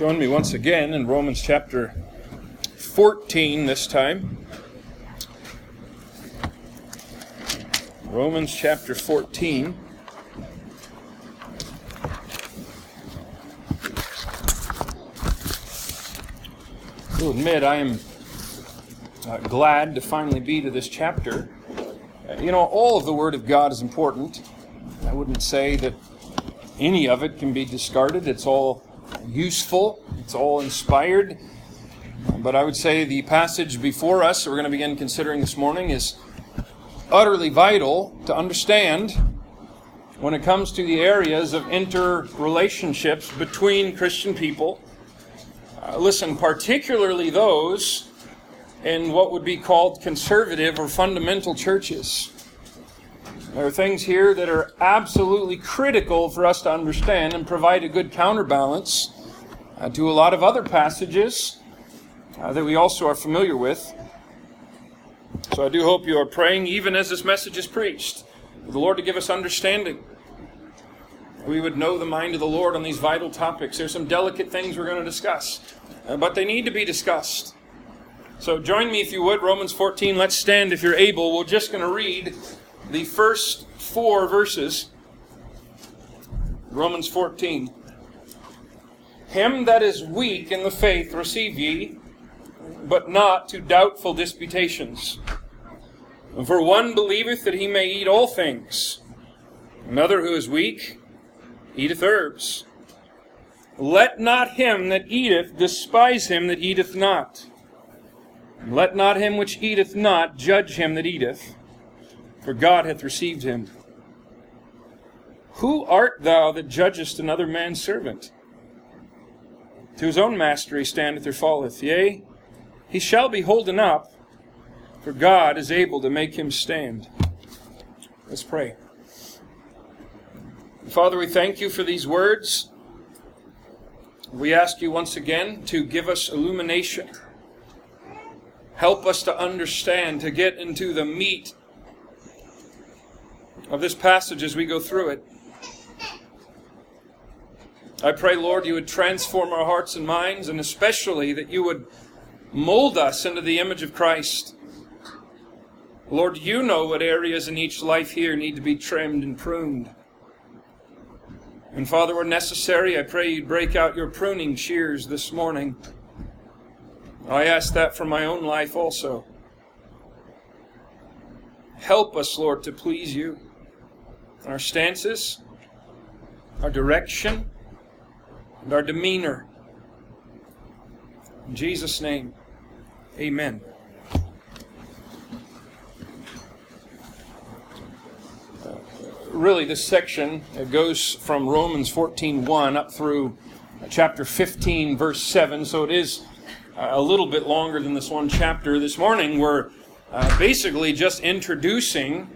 Join me once again in Romans chapter 14 this time. Romans chapter 14. I will admit I am uh, glad to finally be to this chapter. Uh, you know, all of the Word of God is important. I wouldn't say that any of it can be discarded. It's all useful, it's all inspired. But I would say the passage before us, that we're going to begin considering this morning, is utterly vital to understand when it comes to the areas of interrelationships between Christian people. Uh, listen, particularly those in what would be called conservative or fundamental churches. There are things here that are absolutely critical for us to understand and provide a good counterbalance uh, to a lot of other passages uh, that we also are familiar with. So I do hope you are praying, even as this message is preached, for the Lord to give us understanding. We would know the mind of the Lord on these vital topics. There's some delicate things we're going to discuss, uh, but they need to be discussed. So join me if you would, Romans 14. Let's stand if you're able. We're just going to read the first four verses. Romans 14. Him that is weak in the faith receive ye, but not to doubtful disputations. For one believeth that he may eat all things, another who is weak eateth herbs. Let not him that eateth despise him that eateth not. Let not him which eateth not judge him that eateth, for God hath received him. Who art thou that judgest another man's servant? To his own master he standeth or falleth. Yea, he shall be holden up, for God is able to make him stand. Let's pray. Father, we thank you for these words. We ask you once again to give us illumination. Help us to understand, to get into the meat of this passage as we go through it. I pray, Lord, you would transform our hearts and minds, and especially that you would mold us into the image of Christ. Lord, you know what areas in each life here need to be trimmed and pruned. And Father, where necessary, I pray you'd break out your pruning shears this morning. I ask that for my own life also. Help us, Lord, to please you. Our stances, our direction, and our demeanor. In Jesus' name, amen. really, this section goes from Romans 14.1 up through chapter 15, verse 7. So it is a little bit longer than this one chapter. This morning, we're uh, basically just introducing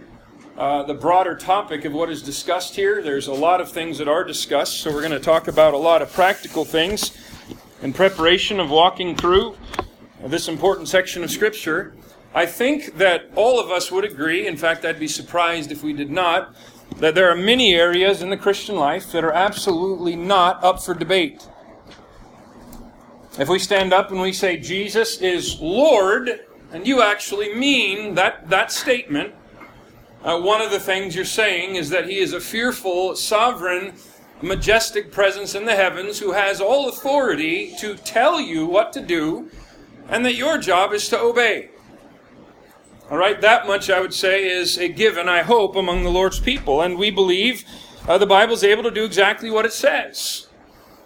uh, the broader topic of what is discussed here. There's a lot of things that are discussed, so we're going to talk about a lot of practical things in preparation of walking through this important section of Scripture. I think that all of us would agree, in fact, I'd be surprised if we did not, that there are many areas in the Christian life that are absolutely not up for debate. If we stand up and we say Jesus is Lord, and you actually mean that, that statement, uh, one of the things you're saying is that he is a fearful, sovereign, majestic presence in the heavens who has all authority to tell you what to do, and that your job is to obey. All right, that much I would say is a given, I hope, among the Lord's people. And we believe uh, the Bible is able to do exactly what it says.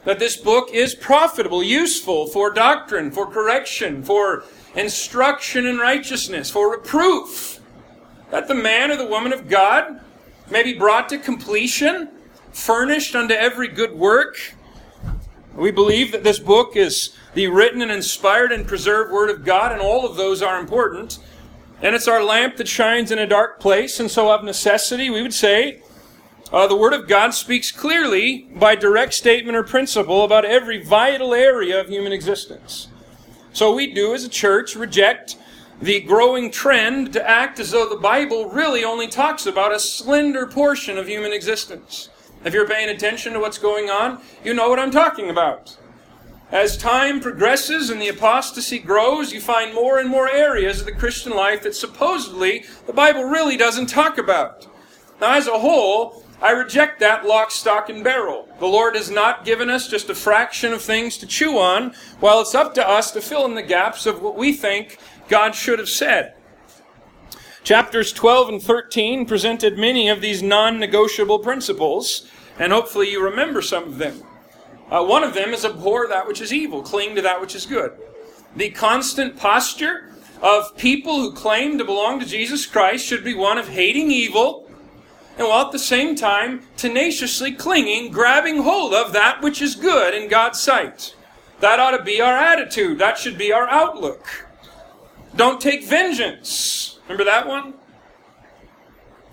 That this book is profitable, useful for doctrine, for correction, for instruction in righteousness, for reproof. That the man or the woman of God may be brought to completion, furnished unto every good work. We believe that this book is the written and inspired and preserved Word of God, and all of those are important. And it's our lamp that shines in a dark place, and so of necessity, we would say, uh, the Word of God speaks clearly by direct statement or principle about every vital area of human existence. So we do, as a church, reject the growing trend to act as though the Bible really only talks about a slender portion of human existence. If you're paying attention to what's going on, you know what I'm talking about. As time progresses and the apostasy grows, you find more and more areas of the Christian life that supposedly the Bible really doesn't talk about. Now, as a whole, I reject that lock, stock, and barrel. The Lord has not given us just a fraction of things to chew on, while it's up to us to fill in the gaps of what we think God should have said. Chapters 12 and 13 presented many of these non negotiable principles, and hopefully you remember some of them. Uh, one of them is abhor that which is evil, cling to that which is good. The constant posture of people who claim to belong to Jesus Christ should be one of hating evil and while at the same time tenaciously clinging, grabbing hold of that which is good in God's sight. That ought to be our attitude. That should be our outlook. Don't take vengeance. Remember that one?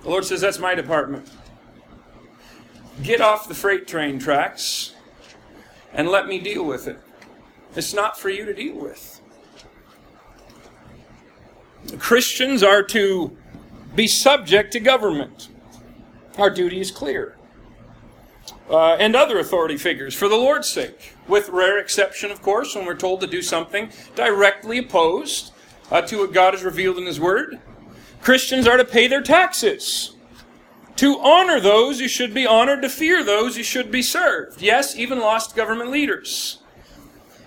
The Lord says, That's my department. Get off the freight train tracks and let me deal with it. It's not for you to deal with. Christians are to be subject to government. Our duty is clear. Uh, and other authority figures for the Lord's sake, with rare exception, of course, when we're told to do something directly opposed uh, to what God has revealed in His Word. Christians are to pay their taxes, to honor those who should be honored, to fear those who should be served. Yes, even lost government leaders.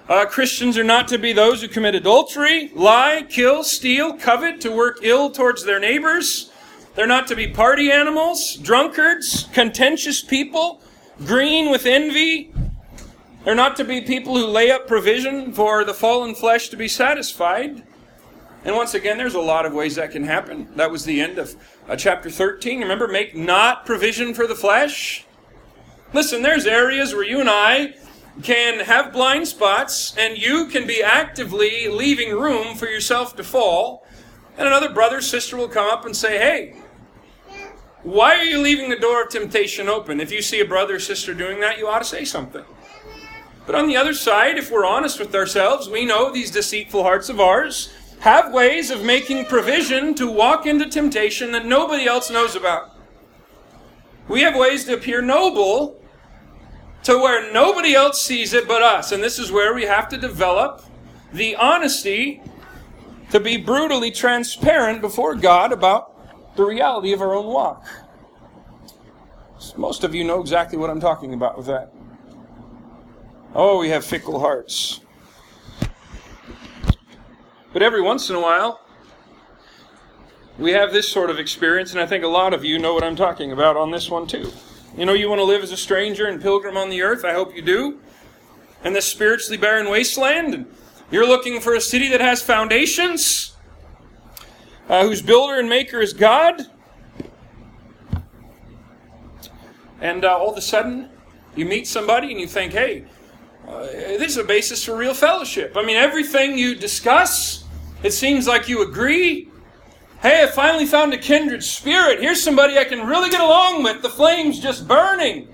Uh, Christians are not to be those who commit adultery, lie, kill, steal, covet, to work ill towards their neighbors they're not to be party animals, drunkards, contentious people, green with envy. They're not to be people who lay up provision for the fallen flesh to be satisfied. And once again, there's a lot of ways that can happen. That was the end of uh, chapter 13. Remember, make not provision for the flesh. Listen, there's areas where you and I can have blind spots, and you can be actively leaving room for yourself to fall. And another brother, or sister will come up and say, Hey, why are you leaving the door of temptation open? If you see a brother or sister doing that, you ought to say something. But on the other side, if we're honest with ourselves, we know these deceitful hearts of ours have ways of making provision to walk into temptation that nobody else knows about. We have ways to appear noble to where nobody else sees it but us. And this is where we have to develop the honesty to be brutally transparent before God about the reality of our own walk. Most of you know exactly what I'm talking about with that. Oh, we have fickle hearts. But every once in a while, we have this sort of experience, and I think a lot of you know what I'm talking about on this one too. You know, you want to live as a stranger and pilgrim on the earth. I hope you do. In this spiritually barren wasteland, and you're looking for a city that has foundations uh, whose builder and maker is God. And uh, all of a sudden, you meet somebody and you think, hey, uh, this is a basis for real fellowship. I mean, everything you discuss, it seems like you agree. Hey, I finally found a kindred spirit. Here's somebody I can really get along with. The flame's just burning.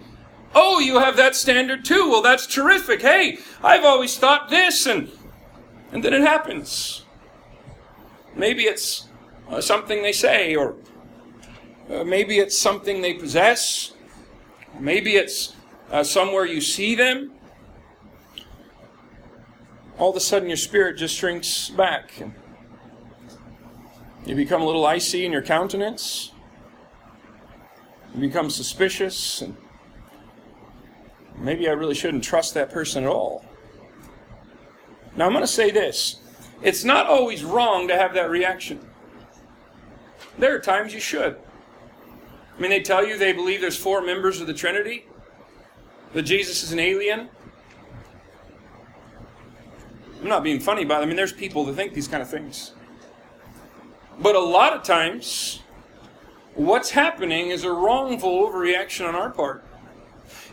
Oh, you have that standard too. Well, that's terrific. Hey, I've always thought this, and and then it happens. Maybe it's uh, something they say, or uh, maybe it's something they possess, maybe it's uh, somewhere you see them. All of a sudden, your spirit just shrinks back. You become a little icy in your countenance. You become suspicious. And maybe I really shouldn't trust that person at all. Now, I'm going to say this it's not always wrong to have that reaction. There are times you should. I mean, they tell you they believe there's four members of the Trinity, that Jesus is an alien. I'm not being funny about it. I mean, there's people that think these kind of things. But a lot of times, what's happening is a wrongful overreaction on our part.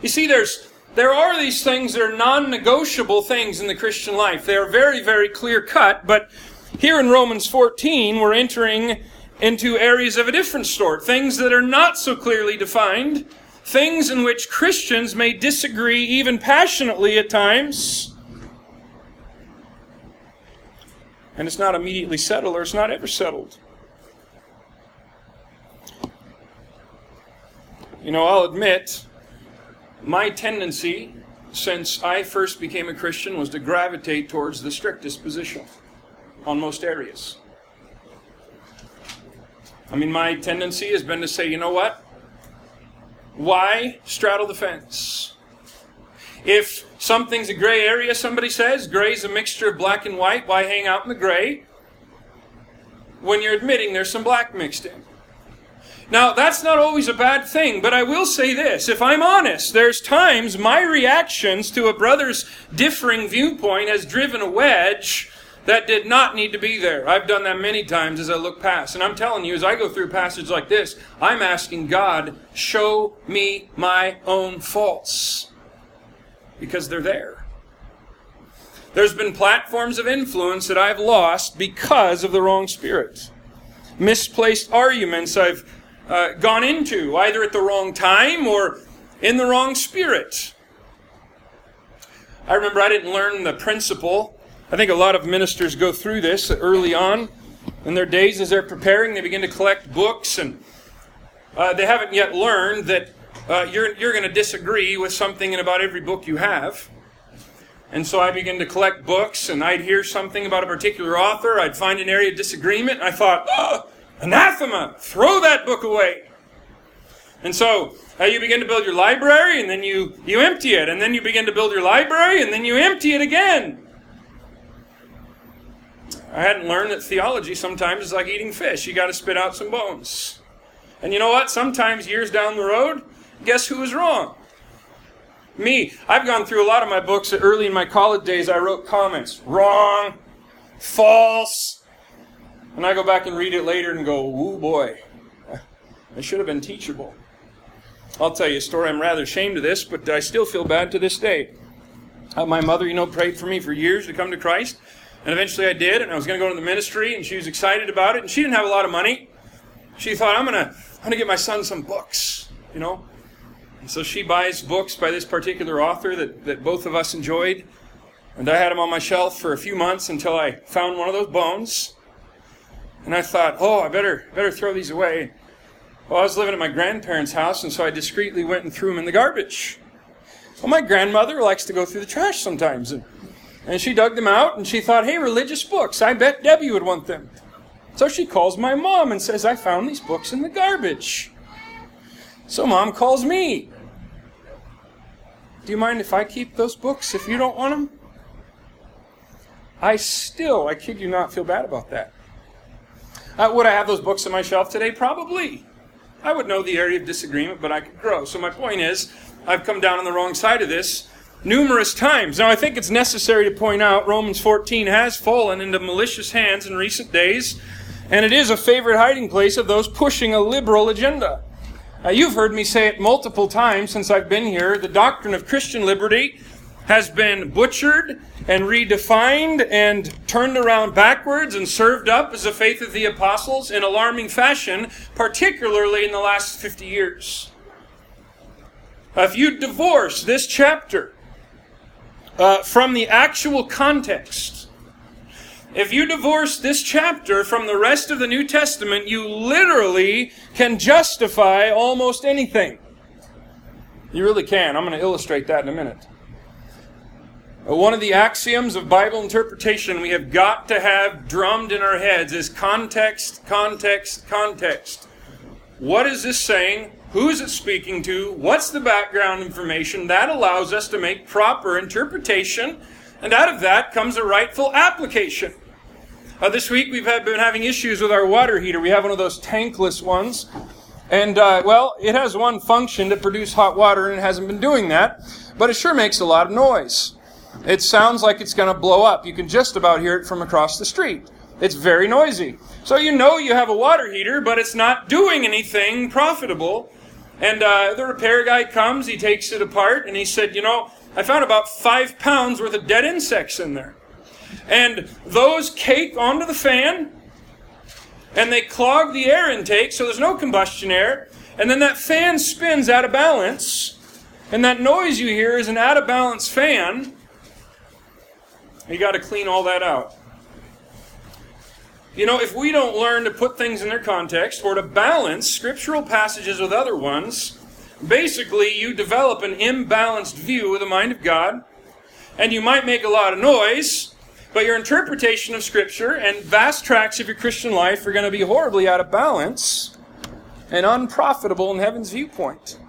You see, there's there are these things that are non-negotiable things in the Christian life. They are very, very clear cut, but here in Romans 14, we're entering into areas of a different sort, things that are not so clearly defined, things in which Christians may disagree even passionately at times. And it's not immediately settled, or it's not ever settled. You know, I'll admit, my tendency since I first became a Christian was to gravitate towards the strictest position on most areas. I mean, my tendency has been to say, you know what? Why straddle the fence? If something's a gray area, somebody says, gray's a mixture of black and white, why hang out in the gray? When you're admitting there's some black mixed in. Now, that's not always a bad thing, but I will say this. If I'm honest, there's times my reactions to a brother's differing viewpoint has driven a wedge that did not need to be there. I've done that many times as I look past. And I'm telling you, as I go through passages like this, I'm asking God, show me my own faults. Because they're there. There's been platforms of influence that I've lost because of the wrong spirit. Misplaced arguments I've uh, gone into, either at the wrong time or in the wrong spirit. I remember I didn't learn the principle. I think a lot of ministers go through this early on in their days as they're preparing. They begin to collect books, and uh, they haven't yet learned that uh, you're, you're going to disagree with something in about every book you have. And so I began to collect books, and I'd hear something about a particular author. I'd find an area of disagreement, and I thought, oh, Anathema! Throw that book away! And so uh, you begin to build your library, and then you, you empty it, and then you begin to build your library, and then you empty it again. I hadn't learned that theology sometimes is like eating fish. You got to spit out some bones. And you know what? Sometimes years down the road, guess who was wrong? Me. I've gone through a lot of my books early in my college days. I wrote comments. Wrong. False. And I go back and read it later and go, "Ooh boy, I should have been teachable." I'll tell you a story. I'm rather ashamed of this, but I still feel bad to this day. Uh, my mother, you know, prayed for me for years to come to Christ, and eventually I did, and I was going to go into the ministry, and she was excited about it, and she didn't have a lot of money. She thought, "I'm gonna, I'm gonna get my son some books," you know. So she buys books by this particular author that, that both of us enjoyed. And I had them on my shelf for a few months until I found one of those bones. And I thought, oh, I better better throw these away. Well, I was living at my grandparents' house, and so I discreetly went and threw them in the garbage. Well, my grandmother likes to go through the trash sometimes, and, and she dug them out, and she thought, hey, religious books, I bet Debbie would want them. So she calls my mom and says, I found these books in the garbage. So mom calls me. Do you mind if I keep those books if you don't want them? I still, I kid you not, feel bad about that. Uh, would I have those books on my shelf today? Probably. I would know the area of disagreement, but I could grow. So my point is, I've come down on the wrong side of this numerous times. Now, I think it's necessary to point out Romans 14 has fallen into malicious hands in recent days, and it is a favorite hiding place of those pushing a liberal agenda. Uh, you've heard me say it multiple times since I've been here. The doctrine of Christian liberty has been butchered and redefined and turned around backwards and served up as the faith of the apostles in alarming fashion, particularly in the last 50 years. If you divorce this chapter uh, from the actual context, if you divorce this chapter from the rest of the New Testament, you literally can justify almost anything. You really can. I'm going to illustrate that in a minute. Uh, one of the axioms of Bible interpretation we have got to have drummed in our heads is context, context, context. What is this saying? Who is it speaking to? What's the background information? That allows us to make proper interpretation, and out of that comes a rightful application. Uh, this week we've had, been having issues with our water heater. We have one of those tankless ones. And, uh, well, it has one function to produce hot water, and it hasn't been doing that, but it sure makes a lot of noise. It sounds like it's going to blow up. You can just about hear it from across the street. It's very noisy. So you know you have a water heater, but it's not doing anything profitable. And uh, the repair guy comes, he takes it apart, and he said, You know, I found about five pounds worth of dead insects in there. And those cake onto the fan, and they clog the air intake, so there's no combustion air. And then that fan spins out of balance, and that noise you hear is an out of balance fan. You got to clean all that out. You know, if we don't learn to put things in their context or to balance scriptural passages with other ones, Basically, you develop an imbalanced view of the mind of God, and you might make a lot of noise, but your interpretation of Scripture and vast tracts of your Christian life are going to be horribly out of balance and unprofitable in heaven's viewpoint.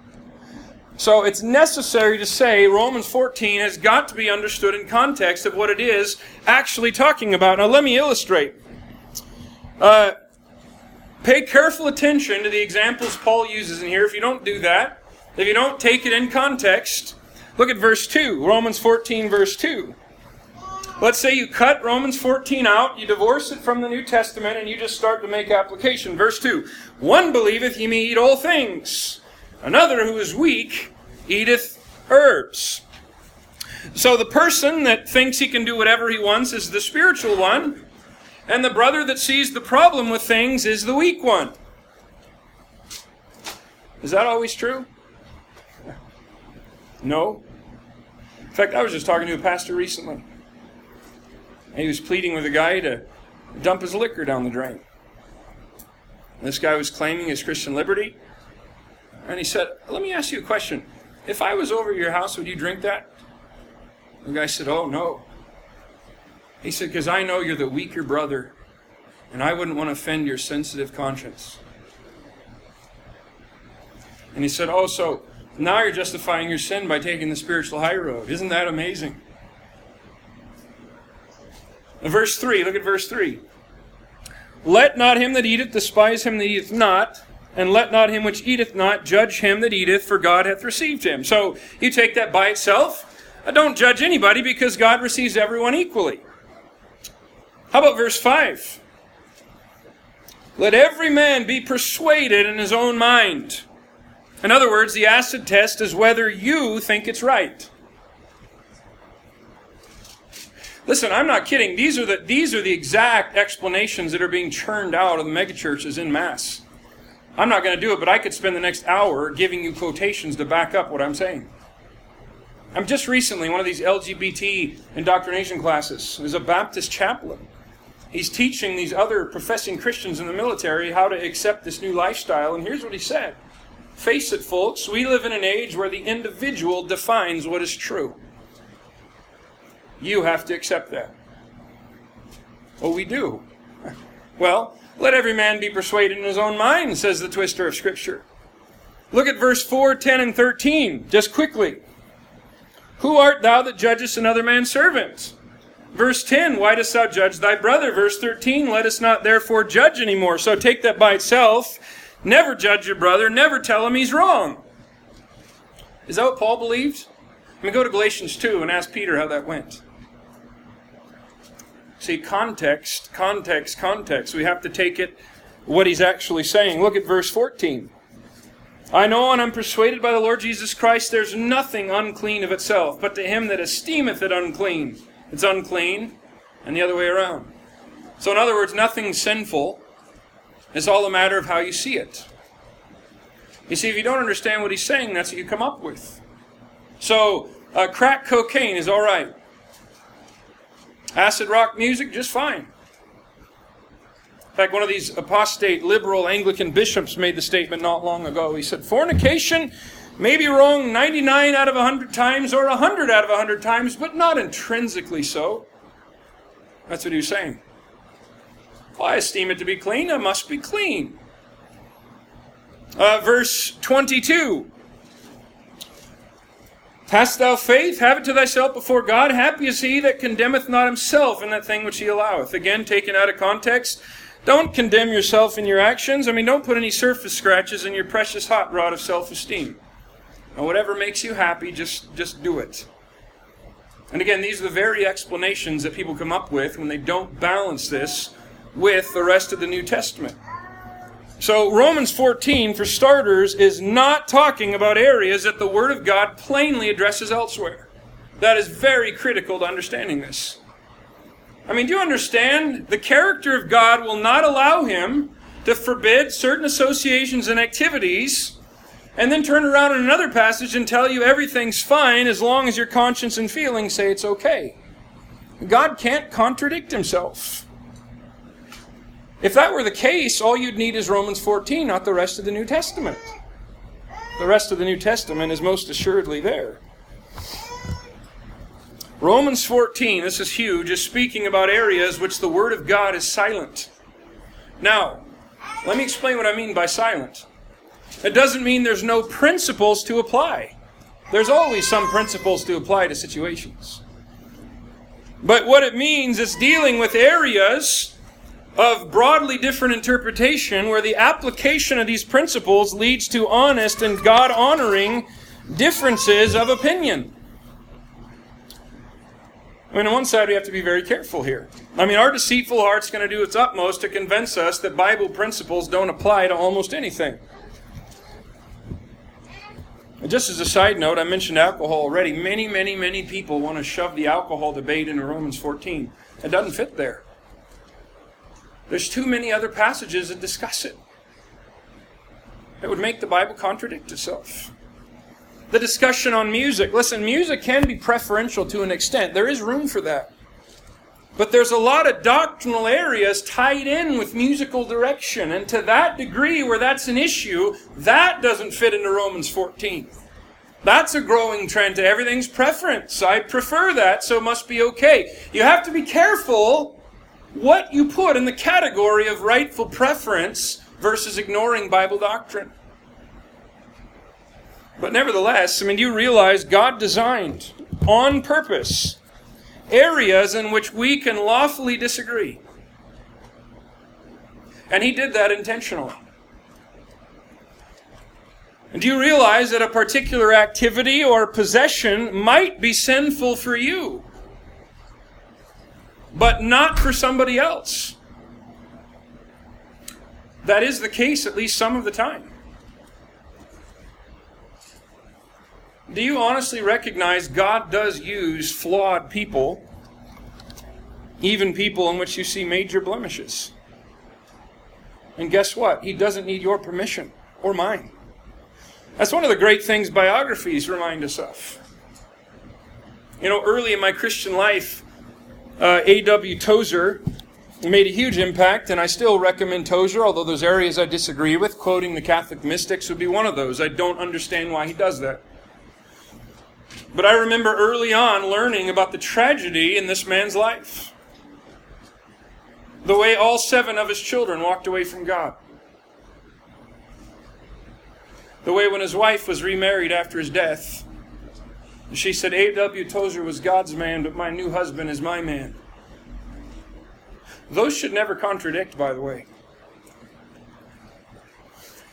So it's necessary to say Romans 14 has got to be understood in context of what it is actually talking about. Now, let me illustrate. Uh, pay careful attention to the examples Paul uses in here. If you don't do that, if you don't take it in context, look at verse 2, Romans 14, verse 2. Let's say you cut Romans 14 out, you divorce it from the New Testament, and you just start to make application. Verse 2 One believeth he may eat all things, another who is weak eateth herbs. So the person that thinks he can do whatever he wants is the spiritual one, and the brother that sees the problem with things is the weak one. Is that always true? No. In fact, I was just talking to a pastor recently. He was pleading with a guy to dump his liquor down the drain. This guy was claiming his Christian liberty. And he said, Let me ask you a question. If I was over your house, would you drink that? The guy said, Oh, no. He said, Because I know you're the weaker brother, and I wouldn't want to offend your sensitive conscience. And he said, Oh, so now you're justifying your sin by taking the spiritual high road. Isn't that amazing? Verse 3, look at verse 3. Let not him that eateth despise him that eateth not, and let not him which eateth not judge him that eateth, for God hath received him. So you take that by itself. Don't judge anybody because God receives everyone equally. How about verse 5? Let every man be persuaded in his own mind. In other words, the acid test is whether you think it's right. Listen, I'm not kidding. These are the, these are the exact explanations that are being churned out of the megachurches in mass. I'm not going to do it, but I could spend the next hour giving you quotations to back up what I'm saying. I'm just recently one of these LGBT indoctrination classes. There's a Baptist chaplain. He's teaching these other professing Christians in the military how to accept this new lifestyle, and here's what he said. Face it, folks, we live in an age where the individual defines what is true. You have to accept that. Oh, we do. Well, let every man be persuaded in his own mind, says the twister of Scripture. Look at verse 4, 10, and 13, just quickly. Who art thou that judgest another man's servant? Verse 10, why dost thou judge thy brother? Verse 13, let us not therefore judge anymore. So take that by itself. Never judge your brother. Never tell him he's wrong. Is that what Paul believed? Let me go to Galatians 2 and ask Peter how that went. See, context, context, context. We have to take it what he's actually saying. Look at verse 14. I know and I'm persuaded by the Lord Jesus Christ there's nothing unclean of itself, but to him that esteemeth it unclean, it's unclean, and the other way around. So, in other words, nothing sinful it's all a matter of how you see it. You see, if you don't understand what he's saying, that's what you come up with. So, uh, crack cocaine is all right. Acid rock music, just fine. In fact, one of these apostate liberal Anglican bishops made the statement not long ago. He said, Fornication may be wrong 99 out of 100 times or 100 out of 100 times, but not intrinsically so. That's what he was saying. Well, I esteem it to be clean, I must be clean. Uh, verse 22. Hast thou faith? Have it to thyself before God. Happy is he that condemneth not himself in that thing which he alloweth. Again, taken out of context. Don't condemn yourself in your actions. I mean, don't put any surface scratches in your precious hot rod of self esteem. Whatever makes you happy, just, just do it. And again, these are the very explanations that people come up with when they don't balance this with the rest of the New Testament. So, Romans 14, for starters, is not talking about areas that the Word of God plainly addresses elsewhere. That is very critical to understanding this. I mean, do you understand? The character of God will not allow him to forbid certain associations and activities and then turn around in another passage and tell you everything's fine as long as your conscience and feelings say it's okay. God can't contradict himself. If that were the case, all you'd need is Romans 14, not the rest of the New Testament. the rest of the New Testament is most assuredly there. Romans 14, this is huge, is speaking about areas which the Word of God is silent. Now, let me explain what I mean by silent. It doesn't mean there's no principles to apply. There's always some principles to apply to situations. But what it means is dealing with areas of broadly different interpretation where the application of these principles leads to honest and God honoring differences of opinion. I mean, on one side, we have to be very careful here. I mean, our deceitful heart's going to do its utmost to convince us that Bible principles don't apply to almost anything. And Just as a side note, I mentioned alcohol already. Many, many, many people want to shove the alcohol debate into Romans 14. It doesn't fit there. There's too many other passages that discuss it. It would make the Bible contradict itself. The discussion on music. Listen, music can be preferential to an extent. There is room for that. But there's a lot of doctrinal areas tied in with musical direction. And to that degree where that's an issue, that doesn't fit into Romans 14. That's a growing trend to everything's preference. I prefer that, so it must be okay. You have to be careful what you put in the category of rightful preference versus ignoring Bible doctrine. But nevertheless, I mean, you realize God designed on purpose areas in which we can lawfully disagree. And he did that intentionally. And do you realize that a particular activity or possession might be sinful for you, but not for somebody else? That is the case at least some of the time. Do you honestly recognize God does use flawed people, even people in which you see major blemishes? And guess what? He doesn't need your permission or mine. That's one of the great things biographies remind us of. You know, early in my Christian life, uh, A.W. Tozer made a huge impact, and I still recommend Tozer, although there's areas I disagree with. Quoting the Catholic mystics would be one of those. I don't understand why he does that. But I remember early on learning about the tragedy in this man's life. The way all seven of his children walked away from God. The way when his wife was remarried after his death, she said, A.W. Tozer was God's man, but my new husband is my man. Those should never contradict, by the way.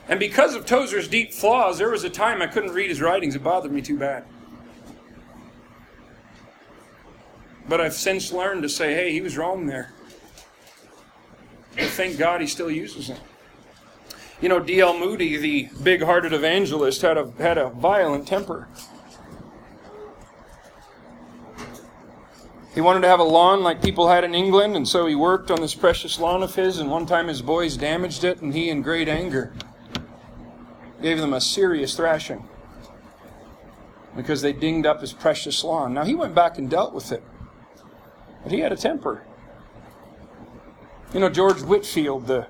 And because of Tozer's deep flaws, there was a time I couldn't read his writings. It bothered me too bad. But I've since learned to say, hey, he was wrong there. But thank God he still uses him. You know, D.L. Moody, the big hearted evangelist, had a, had a violent temper. He wanted to have a lawn like people had in England, and so he worked on this precious lawn of his, and one time his boys damaged it, and he, in great anger, gave them a serious thrashing because they dinged up his precious lawn. Now, he went back and dealt with it. But he had a temper. You know, George Whitefield, the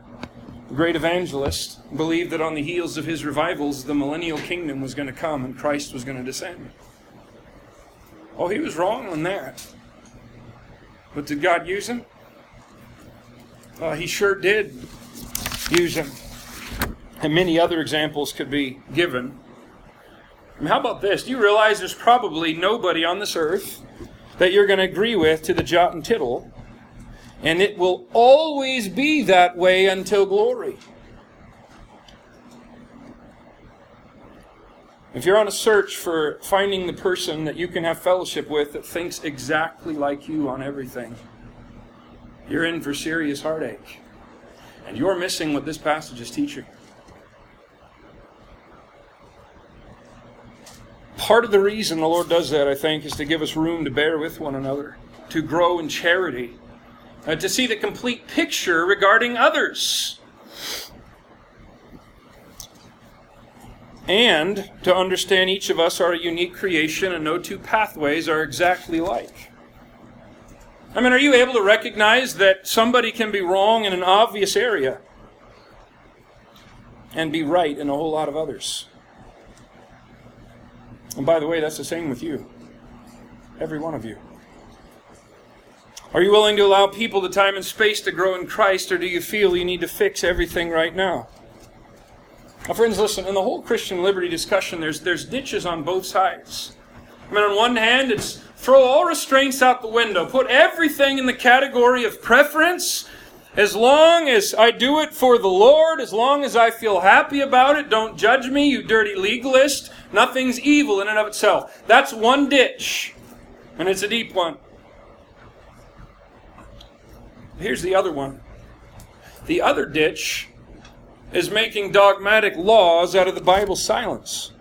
great evangelist, believed that on the heels of his revivals, the millennial kingdom was going to come and Christ was going to descend. Oh, he was wrong on that. But did God use him? Uh, he sure did use him. And many other examples could be given. How about this? Do you realize there's probably nobody on this earth that you're going to agree with to the jot and tittle. And it will always be that way until glory. If you're on a search for finding the person that you can have fellowship with that thinks exactly like you on everything, you're in for serious heartache. And you're missing what this passage is teaching. Part of the reason the Lord does that, I think, is to give us room to bear with one another, to grow in charity, uh, to see the complete picture regarding others. And to understand each of us are a unique creation and no two pathways are exactly like. I mean, are you able to recognize that somebody can be wrong in an obvious area and be right in a whole lot of others? And by the way, that's the same with you. Every one of you. Are you willing to allow people the time and space to grow in Christ, or do you feel you need to fix everything right now? Now, friends, listen, in the whole Christian liberty discussion, there's, there's ditches on both sides. I mean, on one hand, it's throw all restraints out the window, put everything in the category of preference. As long as I do it for the Lord, as long as I feel happy about it, don't judge me, you dirty legalist. Nothing's evil in and of itself. That's one ditch, and it's a deep one. Here's the other one. The other ditch is making dogmatic laws out of the Bible's silence.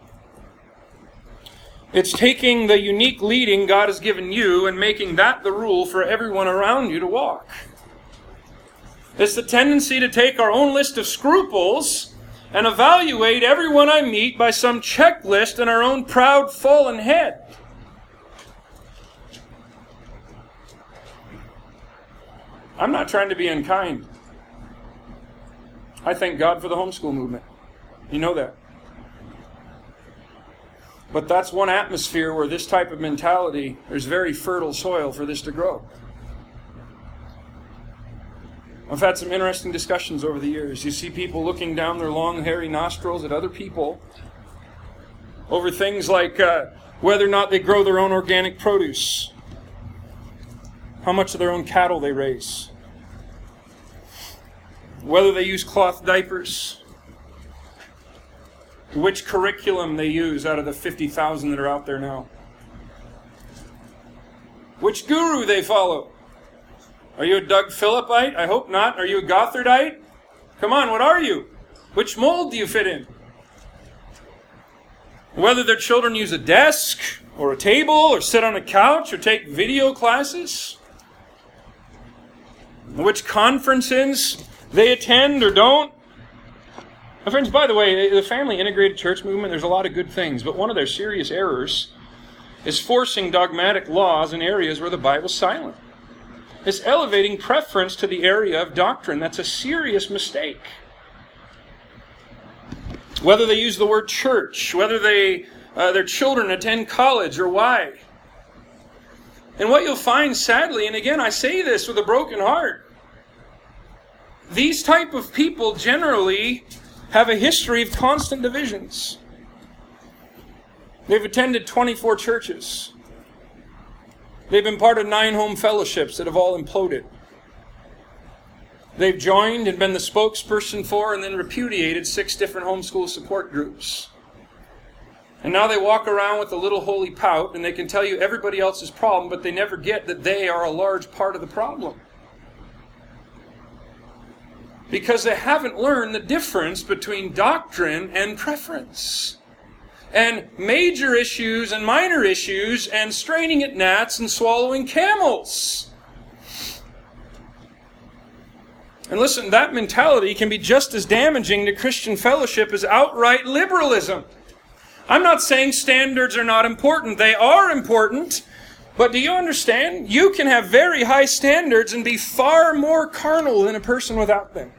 It's taking the unique leading God has given you and making that the rule for everyone around you to walk. It's the tendency to take our own list of scruples and evaluate everyone I meet by some checklist in our own proud, fallen head. I'm not trying to be unkind. I thank God for the homeschool movement. You know that. But that's one atmosphere where this type of mentality, there's very fertile soil for this to grow. I've had some interesting discussions over the years. You see people looking down their long, hairy nostrils at other people over things like uh, whether or not they grow their own organic produce, how much of their own cattle they raise, whether they use cloth diapers, which curriculum they use out of the 50,000 that are out there now, which guru they follow. Are you a Doug Philippite? I hope not. Are you a Gothardite? Come on, what are you? Which mold do you fit in? Whether their children use a desk or a table or sit on a couch or take video classes, which conferences they attend or don't. My friends, by the way, the family integrated church movement, there's a lot of good things, but one of their serious errors is forcing dogmatic laws in areas where the Bible's silent. It's elevating preference to the area of doctrine. That's a serious mistake. Whether they use the word church, whether they uh, their children attend college or why. And what you'll find sadly, and again I say this with a broken heart, these type of people generally have a history of constant divisions. They've attended 24 churches. They've been part of nine home fellowships that have all imploded. They've joined and been the spokesperson for and then repudiated six different homeschool support groups. And now they walk around with a little holy pout and they can tell you everybody else's problem, but they never get that they are a large part of the problem because they haven't learned the difference between doctrine and preference. And major issues and minor issues, and straining at gnats and swallowing camels. And listen, that mentality can be just as damaging to Christian fellowship as outright liberalism. I'm not saying standards are not important, they are important. But do you understand? You can have very high standards and be far more carnal than a person without them.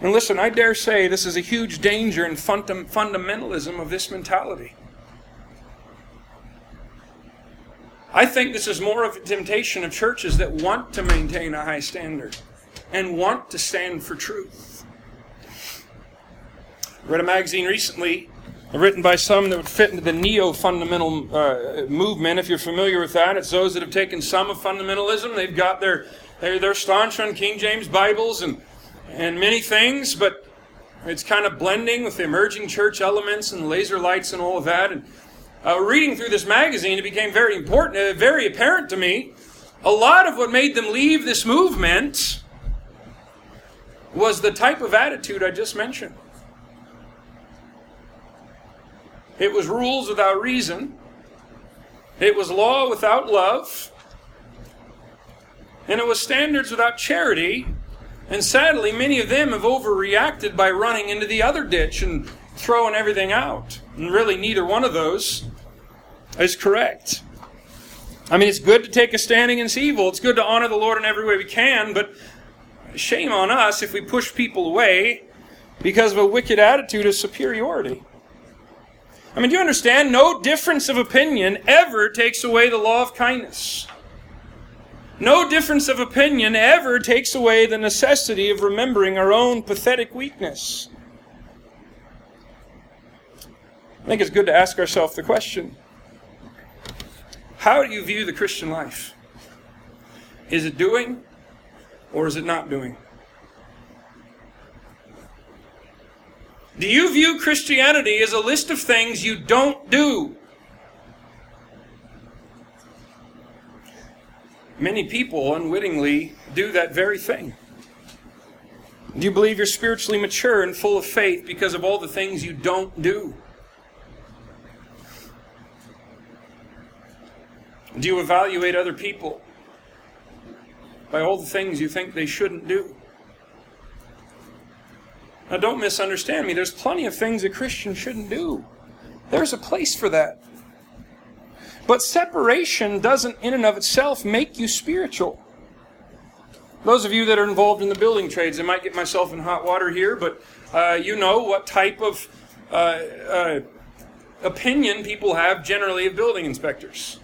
And listen, I dare say this is a huge danger and fundamentalism of this mentality. I think this is more of a temptation of churches that want to maintain a high standard and want to stand for truth. I read a magazine recently written by some that would fit into the neo fundamental uh, movement. If you're familiar with that, it's those that have taken some of fundamentalism. They've got their, they're, they're staunch on King James Bibles and and many things, but it's kind of blending with the emerging church elements and laser lights and all of that. And uh, reading through this magazine, it became very important, uh, very apparent to me. A lot of what made them leave this movement was the type of attitude I just mentioned. It was rules without reason. It was law without love. And it was standards without charity. And sadly, many of them have overreacted by running into the other ditch and throwing everything out. And really, neither one of those is correct. I mean, it's good to take a standing against evil. It's good to honor the Lord in every way we can, but shame on us if we push people away because of a wicked attitude of superiority. I mean, do you understand? No difference of opinion ever takes away the law of kindness. No difference of opinion ever takes away the necessity of remembering our own pathetic weakness. I think it's good to ask ourselves the question How do you view the Christian life? Is it doing or is it not doing? Do you view Christianity as a list of things you don't do? Many people unwittingly do that very thing. Do you believe you're spiritually mature and full of faith because of all the things you don't do? Do you evaluate other people by all the things you think they shouldn't do? Now, don't misunderstand me. There's plenty of things a Christian shouldn't do. There's a place for that. But separation doesn't, in and of itself, make you spiritual. Those of you that are involved in the building trades, I might get myself in hot water here, but uh, you know what type of uh, uh, opinion people have generally of building inspectors.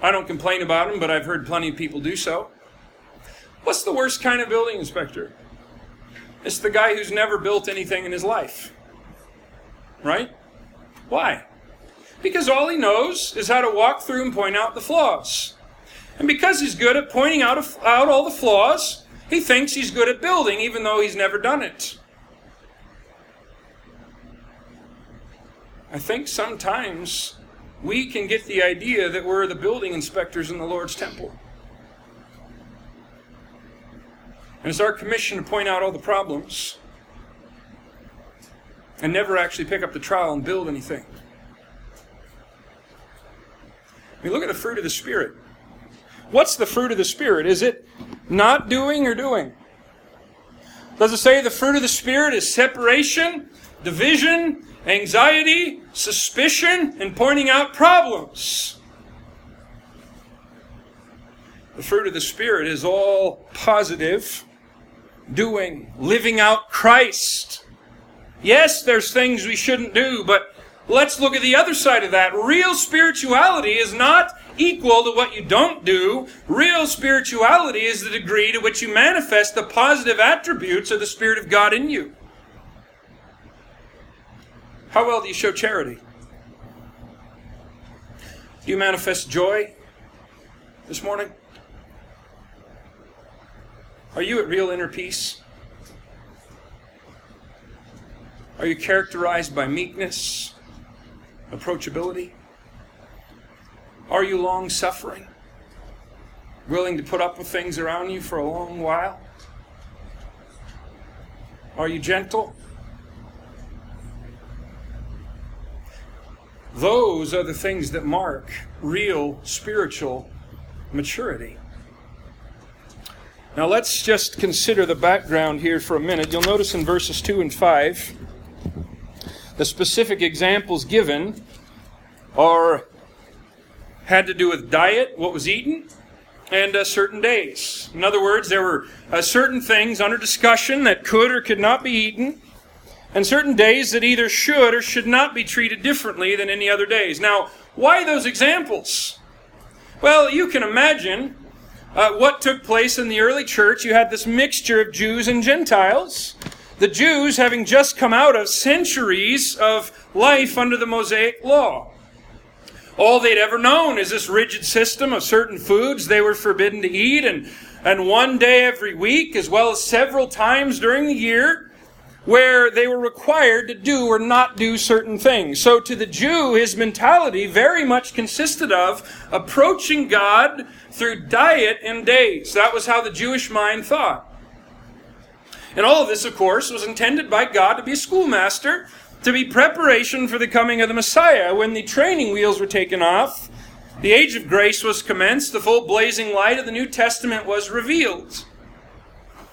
I don't complain about them, but I've heard plenty of people do so. What's the worst kind of building inspector? It's the guy who's never built anything in his life. Right? Why? Because all he knows is how to walk through and point out the flaws. And because he's good at pointing out, out all the flaws, he thinks he's good at building, even though he's never done it. I think sometimes we can get the idea that we're the building inspectors in the Lord's temple. And it's our commission to point out all the problems and never actually pick up the trowel and build anything. I mean, look at the fruit of the Spirit. What's the fruit of the Spirit? Is it not doing or doing? Does it say the fruit of the Spirit is separation, division, anxiety, suspicion, and pointing out problems? The fruit of the Spirit is all positive, doing, living out Christ. Yes, there's things we shouldn't do, but let's look at the other side of that. Real spirituality is not equal to what you don't do. Real spirituality is the degree to which you manifest the positive attributes of the Spirit of God in you. How well do you show charity? Do you manifest joy this morning? Are you at real inner peace? Are you characterized by meekness, approachability? Are you long suffering? Willing to put up with things around you for a long while? Are you gentle? Those are the things that mark real spiritual maturity. Now let's just consider the background here for a minute. You'll notice in verses 2 and 5, the specific examples given are had to do with diet, what was eaten, and uh, certain days. In other words, there were uh, certain things under discussion that could or could not be eaten, and certain days that either should or should not be treated differently than any other days. Now, why those examples? Well, you can imagine uh, what took place in the early church, you had this mixture of Jews and Gentiles. The Jews having just come out of centuries of life under the Mosaic law. All they'd ever known is this rigid system of certain foods they were forbidden to eat, and, and one day every week, as well as several times during the year, where they were required to do or not do certain things. So to the Jew, his mentality very much consisted of approaching God through diet and days. That was how the Jewish mind thought. And all of this, of course, was intended by God to be a schoolmaster, to be preparation for the coming of the Messiah. When the training wheels were taken off, the age of grace was commenced, the full blazing light of the New Testament was revealed.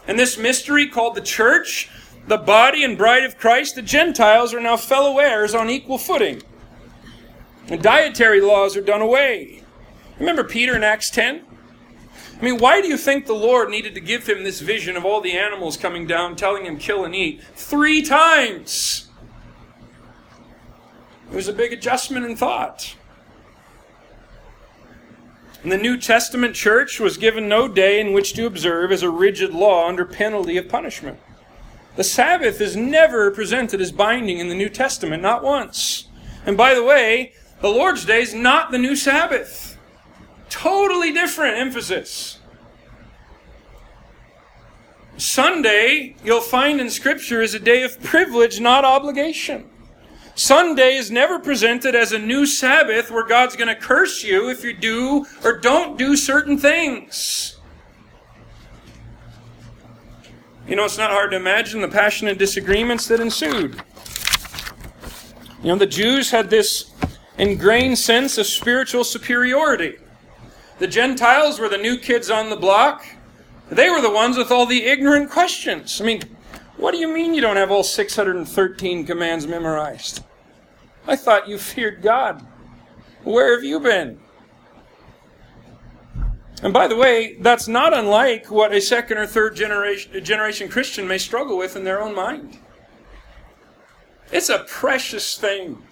And this mystery called the church the body and bride of Christ, the Gentiles are now fellow heirs on equal footing. And dietary laws are done away. Remember Peter in Acts 10? I mean, why do you think the Lord needed to give him this vision of all the animals coming down, telling him, kill and eat? Three times! It was a big adjustment in thought. And the New Testament church was given no day in which to observe as a rigid law under penalty of punishment. The Sabbath is never presented as binding in the New Testament, not once. And by the way, the Lord's Day is not the new Sabbath. Totally different emphasis. Sunday, you'll find in Scripture, is a day of privilege, not obligation. Sunday is never presented as a new Sabbath where God's going to curse you if you do or don't do certain things. You know, it's not hard to imagine the passionate disagreements that ensued. You know, the Jews had this ingrained sense of spiritual superiority. The Gentiles were the new kids on the block. They were the ones with all the ignorant questions. I mean, what do you mean you don't have all 613 commands memorized? I thought you feared God. Where have you been? And by the way, that's not unlike what a second or third generation, generation Christian may struggle with in their own mind. It's a precious thing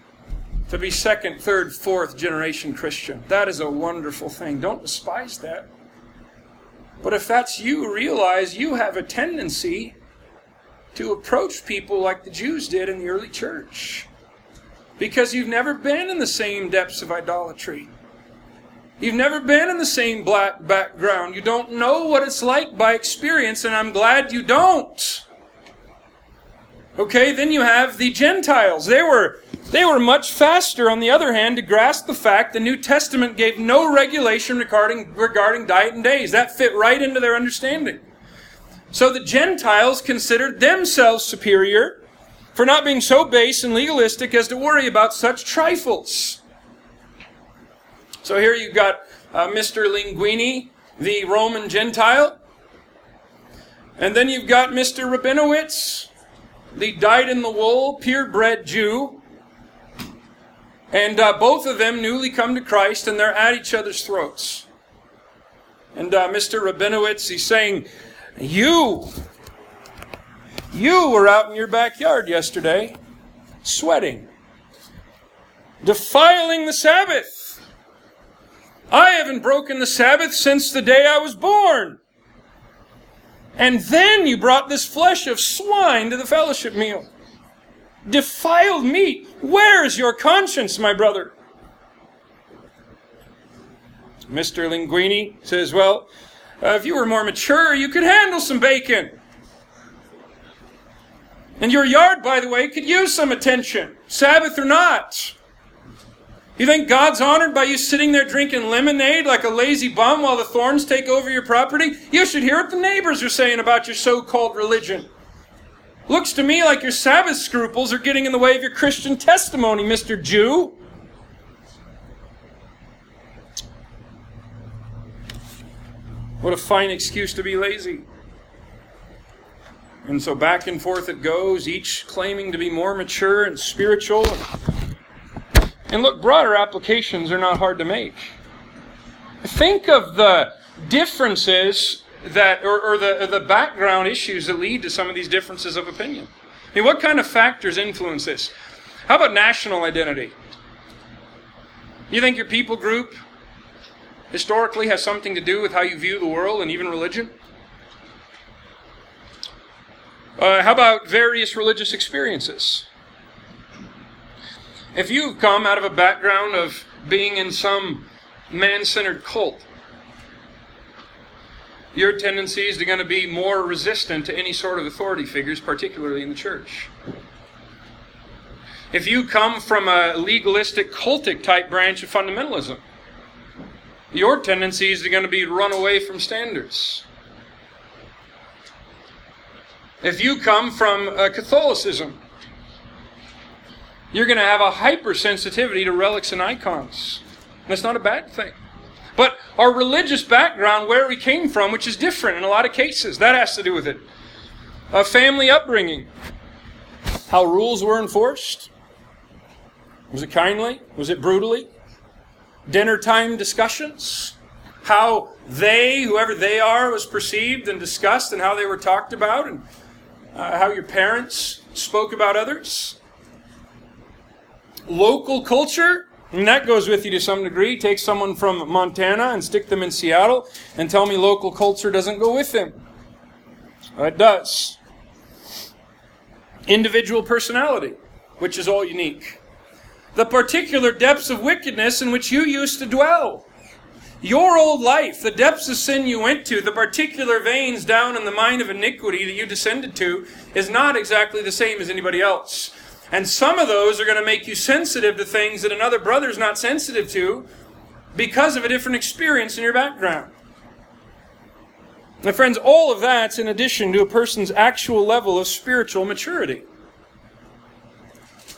to be second, third, fourth generation Christian. That is a wonderful thing. Don't despise that. But if that's you, realize you have a tendency to approach people like the Jews did in the early church because you've never been in the same depths of idolatry. You've never been in the same black background. You don't know what it's like by experience, and I'm glad you don't. Okay, then you have the Gentiles. They were, they were much faster, on the other hand, to grasp the fact the New Testament gave no regulation regarding, regarding diet and days. That fit right into their understanding. So the Gentiles considered themselves superior for not being so base and legalistic as to worry about such trifles. So here you've got uh, Mr. Linguini, the Roman Gentile. And then you've got Mr. Rabinowitz, the dyed in the wool, purebred Jew. And uh, both of them newly come to Christ and they're at each other's throats. And uh, Mr. Rabinowitz, he's saying, You, you were out in your backyard yesterday, sweating, defiling the Sabbath. I haven't broken the Sabbath since the day I was born. And then you brought this flesh of swine to the fellowship meal. Defiled meat. Where is your conscience, my brother? Mr. Linguini says, Well, uh, if you were more mature, you could handle some bacon. And your yard, by the way, could use some attention, Sabbath or not. You think God's honored by you sitting there drinking lemonade like a lazy bum while the thorns take over your property? You should hear what the neighbors are saying about your so called religion. Looks to me like your Sabbath scruples are getting in the way of your Christian testimony, Mr. Jew. What a fine excuse to be lazy. And so back and forth it goes, each claiming to be more mature and spiritual. And look, broader applications are not hard to make. Think of the differences that, or, or the, the background issues that lead to some of these differences of opinion. I mean, what kind of factors influence this? How about national identity? You think your people group historically has something to do with how you view the world and even religion? Uh, how about various religious experiences? If you've come out of a background of being in some man centered cult, your tendencies are going to be more resistant to any sort of authority figures, particularly in the church. If you come from a legalistic, cultic type branch of fundamentalism, your tendencies are going to be run away from standards. If you come from Catholicism, you're going to have a hypersensitivity to relics and icons. That's not a bad thing. But our religious background, where we came from, which is different in a lot of cases, that has to do with it. A family upbringing, how rules were enforced. Was it kindly? Was it brutally? Dinner time discussions, how they, whoever they are, was perceived and discussed, and how they were talked about, and uh, how your parents spoke about others. Local culture, and that goes with you to some degree. Take someone from Montana and stick them in Seattle and tell me local culture doesn't go with them. Uh, it does. Individual personality, which is all unique. The particular depths of wickedness in which you used to dwell. Your old life, the depths of sin you went to, the particular veins down in the mine of iniquity that you descended to, is not exactly the same as anybody else. And some of those are going to make you sensitive to things that another brother's not sensitive to because of a different experience in your background. My friends, all of that's in addition to a person's actual level of spiritual maturity.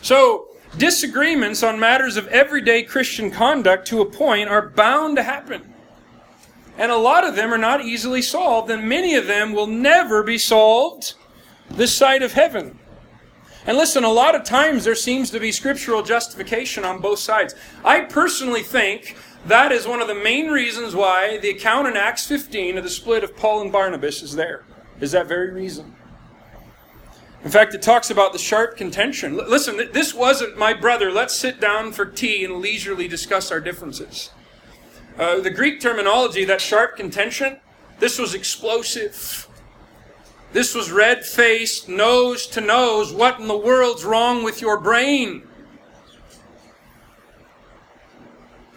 So, disagreements on matters of everyday Christian conduct to a point are bound to happen. And a lot of them are not easily solved, and many of them will never be solved this side of heaven. And listen, a lot of times there seems to be scriptural justification on both sides. I personally think that is one of the main reasons why the account in Acts 15 of the split of Paul and Barnabas is there. Is that very reason. In fact, it talks about the sharp contention. listen, this wasn't my brother. Let's sit down for tea and leisurely discuss our differences. Uh, the Greek terminology, that sharp contention, this was explosive. This was red faced, nose to nose. What in the world's wrong with your brain?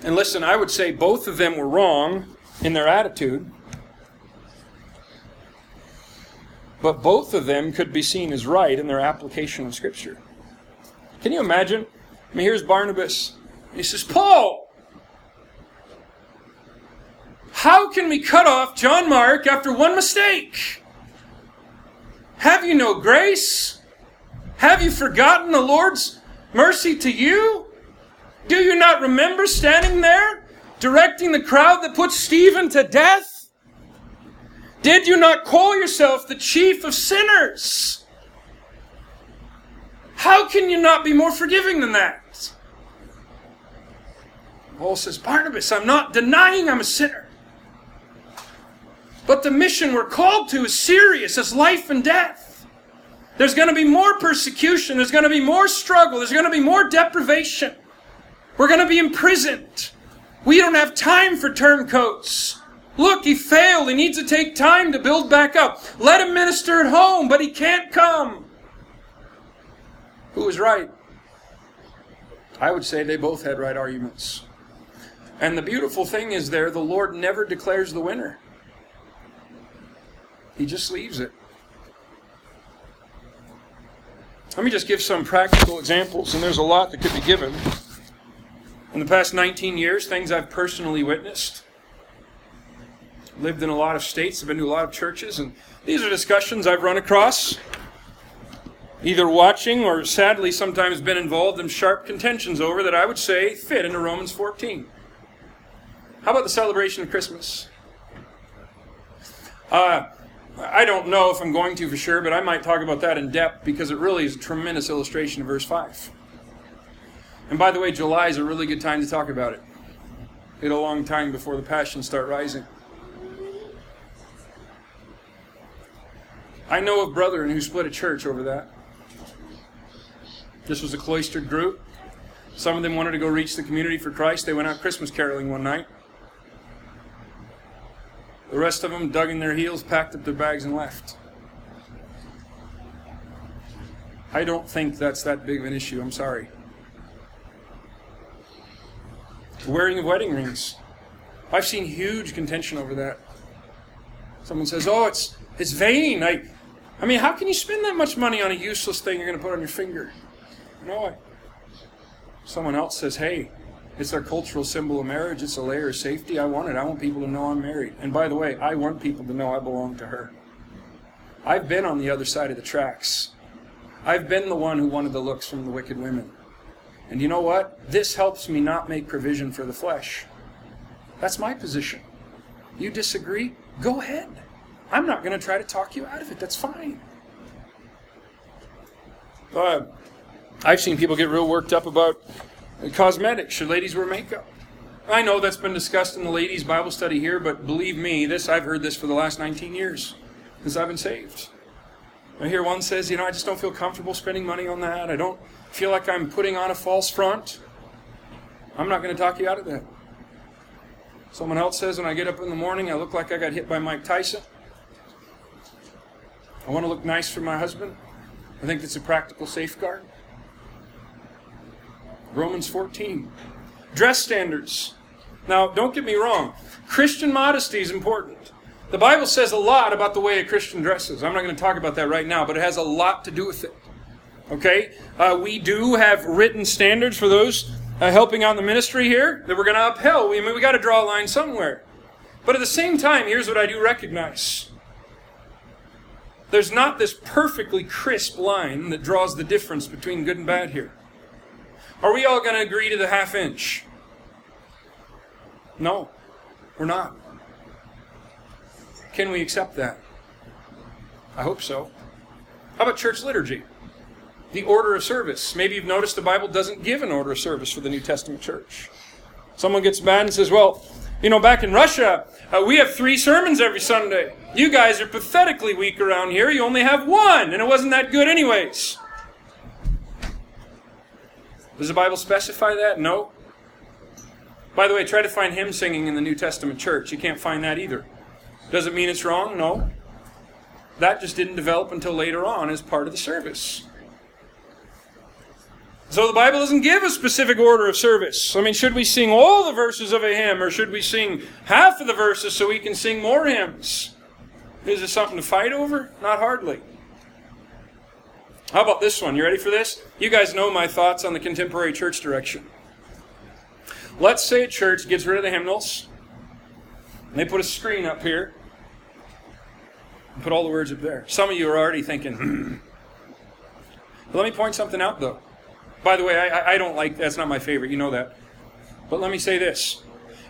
And listen, I would say both of them were wrong in their attitude. But both of them could be seen as right in their application of Scripture. Can you imagine? I mean, here's Barnabas. He says, Paul, how can we cut off John Mark after one mistake? Have you no grace? Have you forgotten the Lord's mercy to you? Do you not remember standing there, directing the crowd that put Stephen to death? Did you not call yourself the chief of sinners? How can you not be more forgiving than that? Paul says, Barnabas, I'm not denying I'm a sinner. But the mission we're called to is serious as life and death. There's going to be more persecution. There's going to be more struggle. There's going to be more deprivation. We're going to be imprisoned. We don't have time for turncoats. Look, he failed. He needs to take time to build back up. Let him minister at home, but he can't come. Who was right? I would say they both had right arguments. And the beautiful thing is there, the Lord never declares the winner. He just leaves it. Let me just give some practical examples, and there's a lot that could be given. In the past 19 years, things I've personally witnessed. Lived in a lot of states, I've been to a lot of churches, and these are discussions I've run across, either watching or sadly sometimes been involved in sharp contentions over that I would say fit into Romans 14. How about the celebration of Christmas? Uh, I don't know if I'm going to for sure, but I might talk about that in depth because it really is a tremendous illustration of verse 5. And by the way, July is a really good time to talk about it. It's a long time before the passions start rising. I know of brethren who split a church over that. This was a cloistered group. Some of them wanted to go reach the community for Christ. They went out Christmas caroling one night. The rest of them dug in their heels, packed up their bags, and left. I don't think that's that big of an issue. I'm sorry. The wearing of wedding rings. I've seen huge contention over that. Someone says, "Oh, it's it's vain." I, I mean, how can you spend that much money on a useless thing you're going to put on your finger? You No. I, someone else says, "Hey, it's our cultural symbol of marriage. It's a layer of safety. I want it. I want people to know I'm married. And by the way, I want people to know I belong to her. I've been on the other side of the tracks. I've been the one who wanted the looks from the wicked women. And you know what? This helps me not make provision for the flesh. That's my position. You disagree? Go ahead. I'm not going to try to talk you out of it. That's fine. Uh, I've seen people get real worked up about Cosmetics. Should ladies wear makeup? I know that's been discussed in the ladies' Bible study here, but believe me, this I've heard this for the last 19 years since I've been saved. I hear one says, you know, I just don't feel comfortable spending money on that. I don't, feel like I'm putting on a false front, I'm not going to talk you out of that. Someone else says when I get up in the morning, I look like I got hit by Mike Tyson. I want to look nice for my husband. I think it's a practical safeguard. Romans 14. Dress standards. Now, don't get me wrong. Christian modesty is important. The Bible says a lot about the way a Christian dresses. I'm not going to talk about that right now, but it has a lot to do with it. Okay? Uh, we do have written standards for those uh, helping out the ministry here that we're going to upheld. We, I mean, we got to draw a line somewhere. But at the same time, here's what I do recognize. There's not this perfectly crisp line that draws the difference between good and bad here. Are we all going to agree to the half inch? No, we're not. Can we accept that? I hope so. How about church liturgy? The order of service. Maybe you've noticed the Bible doesn't give an order of service for the New Testament church. Someone gets mad and says, Well, you know, back in Russia, uh, we have three sermons every Sunday. You guys are pathetically weak around here. You only have one, and it wasn't that good, anyways. Does the Bible specify that? No. By the way, try to find hymn singing in the New Testament church. You can't find that either. Does it mean it's wrong? No. That just didn't develop until later on as part of the service. So the Bible doesn't give a specific order of service. I mean, should we sing all the verses of a hymn or should we sing half of the verses so we can sing more hymns? Is this something to fight over? Not hardly. How about this one? You ready for this? You guys know my thoughts on the contemporary church direction. Let's say a church gets rid of the hymnals, and they put a screen up here, and put all the words up there. Some of you are already thinking. Let me point something out, though. By the way, I, I don't like that's not my favorite. You know that. But let me say this: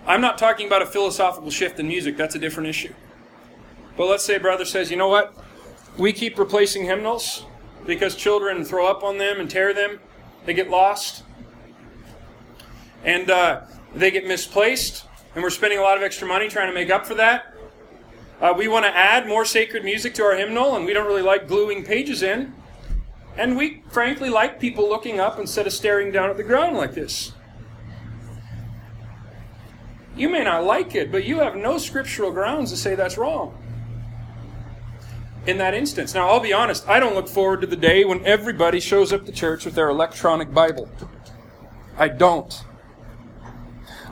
I'm not talking about a philosophical shift in music. That's a different issue. But let's say brother says, you know what? We keep replacing hymnals because children throw up on them and tear them. They get lost and uh, they get misplaced, and we're spending a lot of extra money trying to make up for that. Uh, we want to add more sacred music to our hymnal, and we don't really like gluing pages in. And we frankly like people looking up instead of staring down at the ground like this. You may not like it, but you have no scriptural grounds to say that's wrong. In that instance. Now, I'll be honest, I don't look forward to the day when everybody shows up to church with their electronic Bible. I don't.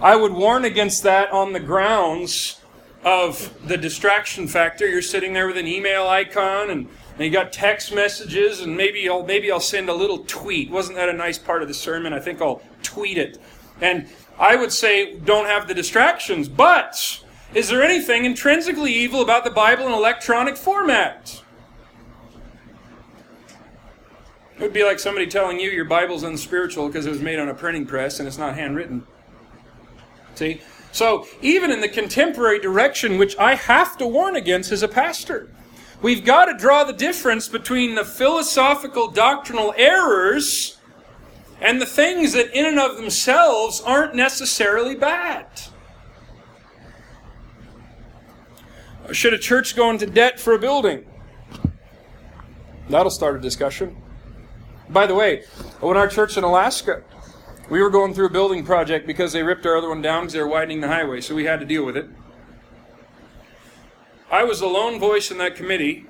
I would warn against that on the grounds of the distraction factor. You're sitting there with an email icon and, and you got text messages and maybe I'll maybe I'll send a little tweet. Wasn't that a nice part of the sermon? I think I'll tweet it. And I would say don't have the distractions, but is there anything intrinsically evil about the Bible in electronic format? It would be like somebody telling you your Bible's unspiritual because it was made on a printing press and it's not handwritten. See? So, even in the contemporary direction, which I have to warn against as a pastor, we've got to draw the difference between the philosophical doctrinal errors and the things that, in and of themselves, aren't necessarily bad. Should a church go into debt for a building? That'll start a discussion. By the way, when our church in Alaska we were going through a building project because they ripped our other one down because they were widening the highway, so we had to deal with it. I was the lone voice in that committee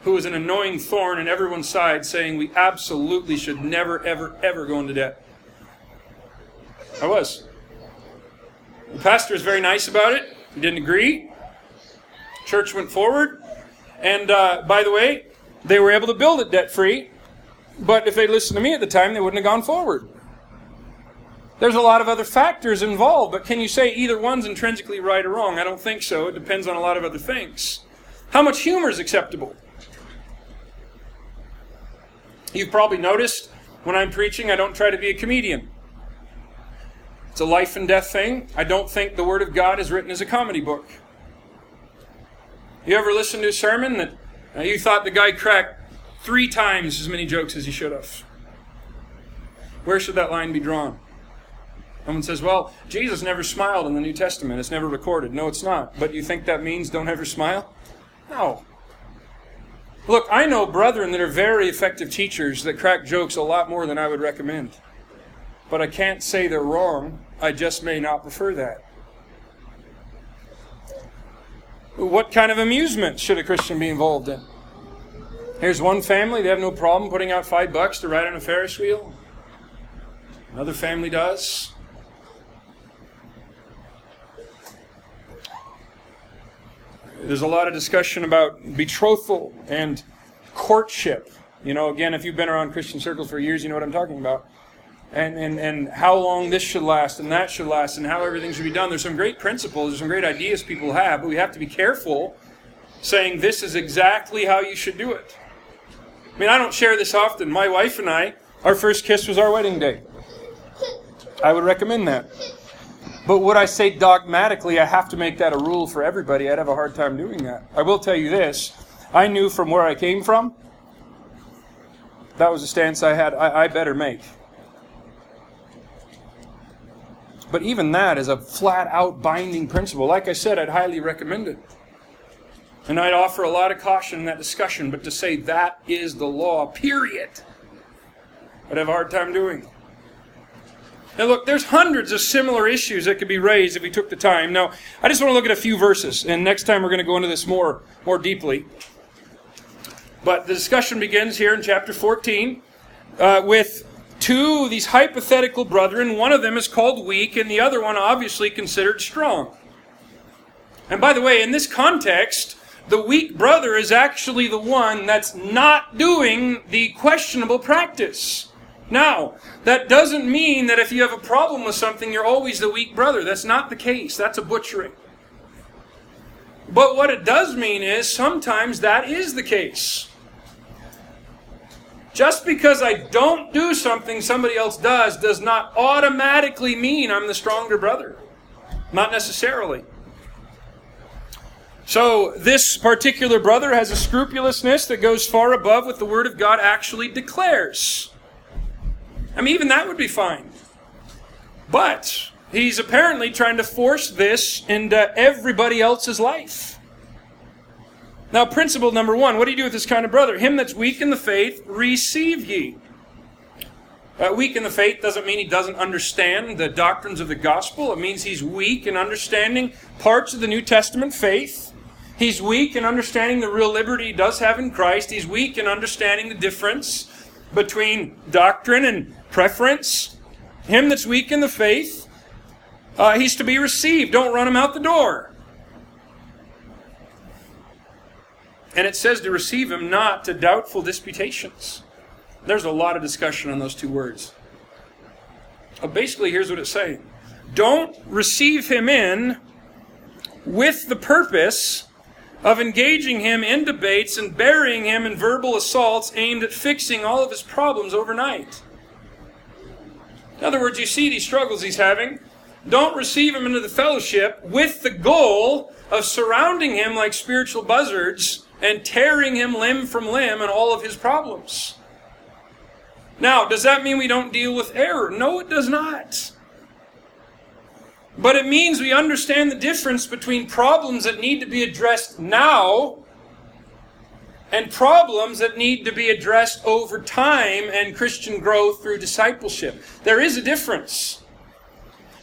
who was an annoying thorn in everyone's side saying we absolutely should never, ever, ever go into debt. I was. The pastor was very nice about it. He didn't agree. Church went forward. And uh, by the way, they were able to build it debt free. But if they'd listened to me at the time, they wouldn't have gone forward. There's a lot of other factors involved, but can you say either one's intrinsically right or wrong? I don't think so. It depends on a lot of other things. How much humor is acceptable? You've probably noticed when I'm preaching, I don't try to be a comedian. It's a life and death thing. I don't think the Word of God is written as a comedy book. You ever listen to a sermon that uh, you thought the guy cracked three times as many jokes as he should have? Where should that line be drawn? Someone says, well, Jesus never smiled in the New Testament. It's never recorded. No, it's not. But you think that means don't ever smile? No. Look, I know brethren that are very effective teachers that crack jokes a lot more than I would recommend. But I can't say they're wrong. I just may not prefer that. What kind of amusement should a Christian be involved in? Here's one family, they have no problem putting out five bucks to ride on a Ferris wheel. Another family does. There's a lot of discussion about betrothal and courtship. You know, again, if you've been around Christian circles for years, you know what I'm talking about. And, and, and how long this should last and that should last and how everything should be done. There's some great principles, there's some great ideas people have, but we have to be careful saying this is exactly how you should do it. I mean, I don't share this often. My wife and I, our first kiss was our wedding day. I would recommend that. But would I say dogmatically I have to make that a rule for everybody? I'd have a hard time doing that. I will tell you this I knew from where I came from, that was a stance I had, I, I better make. But even that is a flat out binding principle. Like I said, I'd highly recommend it. And I'd offer a lot of caution in that discussion, but to say that is the law, period, I'd have a hard time doing. Now, look, there's hundreds of similar issues that could be raised if we took the time. Now, I just want to look at a few verses, and next time we're going to go into this more, more deeply. But the discussion begins here in chapter 14 uh, with two these hypothetical brethren. One of them is called weak, and the other one obviously considered strong. And by the way, in this context, the weak brother is actually the one that's not doing the questionable practice. Now, that doesn't mean that if you have a problem with something, you're always the weak brother. That's not the case. That's a butchering. But what it does mean is sometimes that is the case. Just because I don't do something somebody else does does not automatically mean I'm the stronger brother. Not necessarily. So, this particular brother has a scrupulousness that goes far above what the Word of God actually declares. I mean, even that would be fine. But he's apparently trying to force this into everybody else's life. Now, principle number one what do you do with this kind of brother? Him that's weak in the faith, receive ye. Uh, weak in the faith doesn't mean he doesn't understand the doctrines of the gospel. It means he's weak in understanding parts of the New Testament faith. He's weak in understanding the real liberty he does have in Christ. He's weak in understanding the difference between doctrine and preference. Him that's weak in the faith, uh, he's to be received. Don't run him out the door. And it says to receive him not to doubtful disputations. There's a lot of discussion on those two words. But basically, here's what it's saying Don't receive him in with the purpose of engaging him in debates and burying him in verbal assaults aimed at fixing all of his problems overnight. In other words, you see these struggles he's having. Don't receive him into the fellowship with the goal of surrounding him like spiritual buzzards and tearing him limb from limb and all of his problems. Now, does that mean we don't deal with error? No, it does not. But it means we understand the difference between problems that need to be addressed now and problems that need to be addressed over time and Christian growth through discipleship. There is a difference.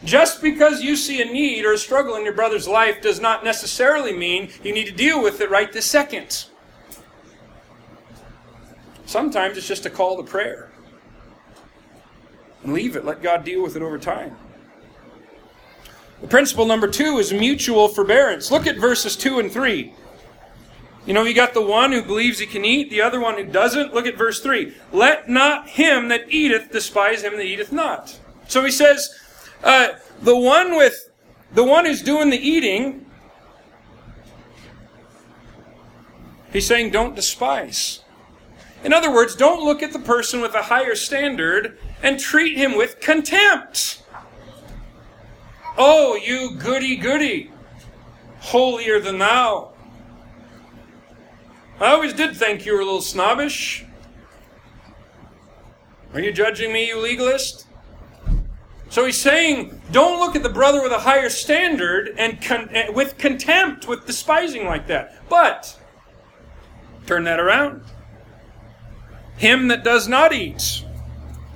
Just because you see a need or a struggle in your brother's life does not necessarily mean you need to deal with it right this second. Sometimes it's just a call to prayer. And leave it. Let God deal with it over time. The principle number two is mutual forbearance. Look at verses 2 and 3. You know, you got the one who believes he can eat, the other one who doesn't. Look at verse 3. Let not him that eateth despise him that eateth not. So he says, uh, the one with, the one who's doing the eating, he's saying don't despise. In other words, don't look at the person with a higher standard and treat him with contempt. Oh, you goody goody, holier than thou. I always did think you were a little snobbish. Are you judging me, you legalist? So he's saying, don't look at the brother with a higher standard and con- with contempt, with despising like that. But Turn that around. Him that does not eat.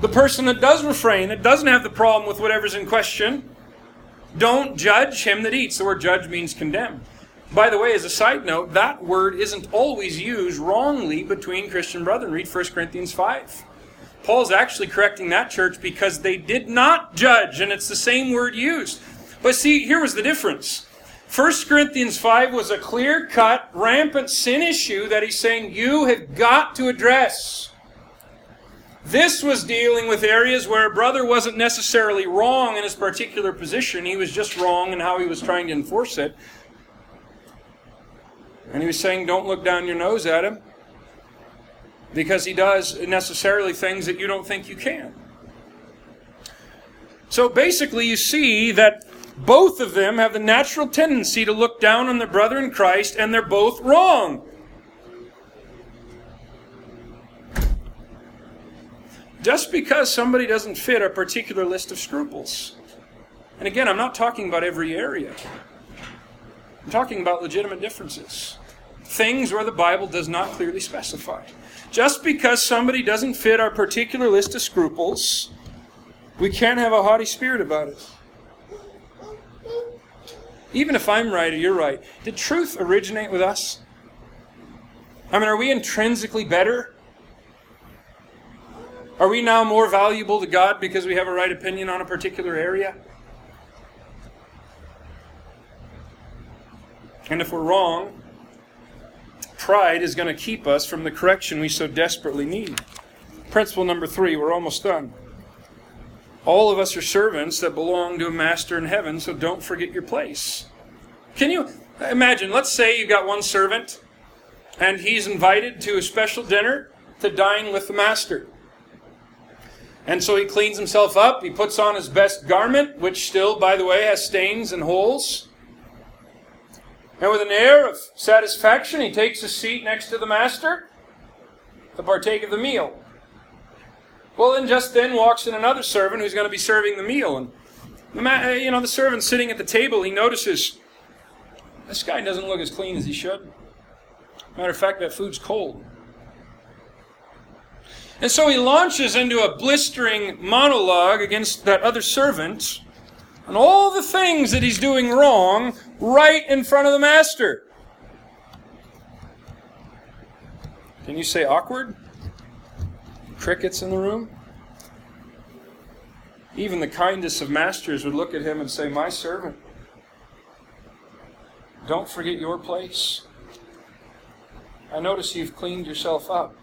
The person that does refrain, that doesn't have the problem with whatever's in question, don't judge him that eats. The word judge means condemn. By the way, as a side note, that word isn't always used wrongly between Christian brethren. Read 1 Corinthians 5. Paul's actually correcting that church because they did not judge, and it's the same word used. But see, here was the difference. 1 Corinthians 5 was a clear cut, rampant sin issue that he's saying you have got to address. This was dealing with areas where a brother wasn't necessarily wrong in his particular position, he was just wrong in how he was trying to enforce it. And he was saying, Don't look down your nose at him because he does necessarily things that you don't think you can. So basically, you see that both of them have the natural tendency to look down on their brother in Christ, and they're both wrong. Just because somebody doesn't fit a particular list of scruples. And again, I'm not talking about every area. I'm talking about legitimate differences. Things where the Bible does not clearly specify. Just because somebody doesn't fit our particular list of scruples, we can't have a haughty spirit about it. Even if I'm right or you're right, did truth originate with us? I mean, are we intrinsically better? Are we now more valuable to God because we have a right opinion on a particular area? And if we're wrong, pride is going to keep us from the correction we so desperately need. Principle number three, we're almost done. All of us are servants that belong to a master in heaven, so don't forget your place. Can you imagine? Let's say you've got one servant and he's invited to a special dinner to dine with the master. And so he cleans himself up. He puts on his best garment, which still, by the way, has stains and holes. And with an air of satisfaction, he takes a seat next to the master to partake of the meal. Well, then just then walks in another servant who's going to be serving the meal. And the ma- uh, you know, the servant sitting at the table, he notices this guy doesn't look as clean as he should. Matter of fact, that food's cold. And so he launches into a blistering monologue against that other servant and all the things that he's doing wrong right in front of the master. Can you say awkward? Crickets in the room? Even the kindest of masters would look at him and say, My servant, don't forget your place. I notice you've cleaned yourself up.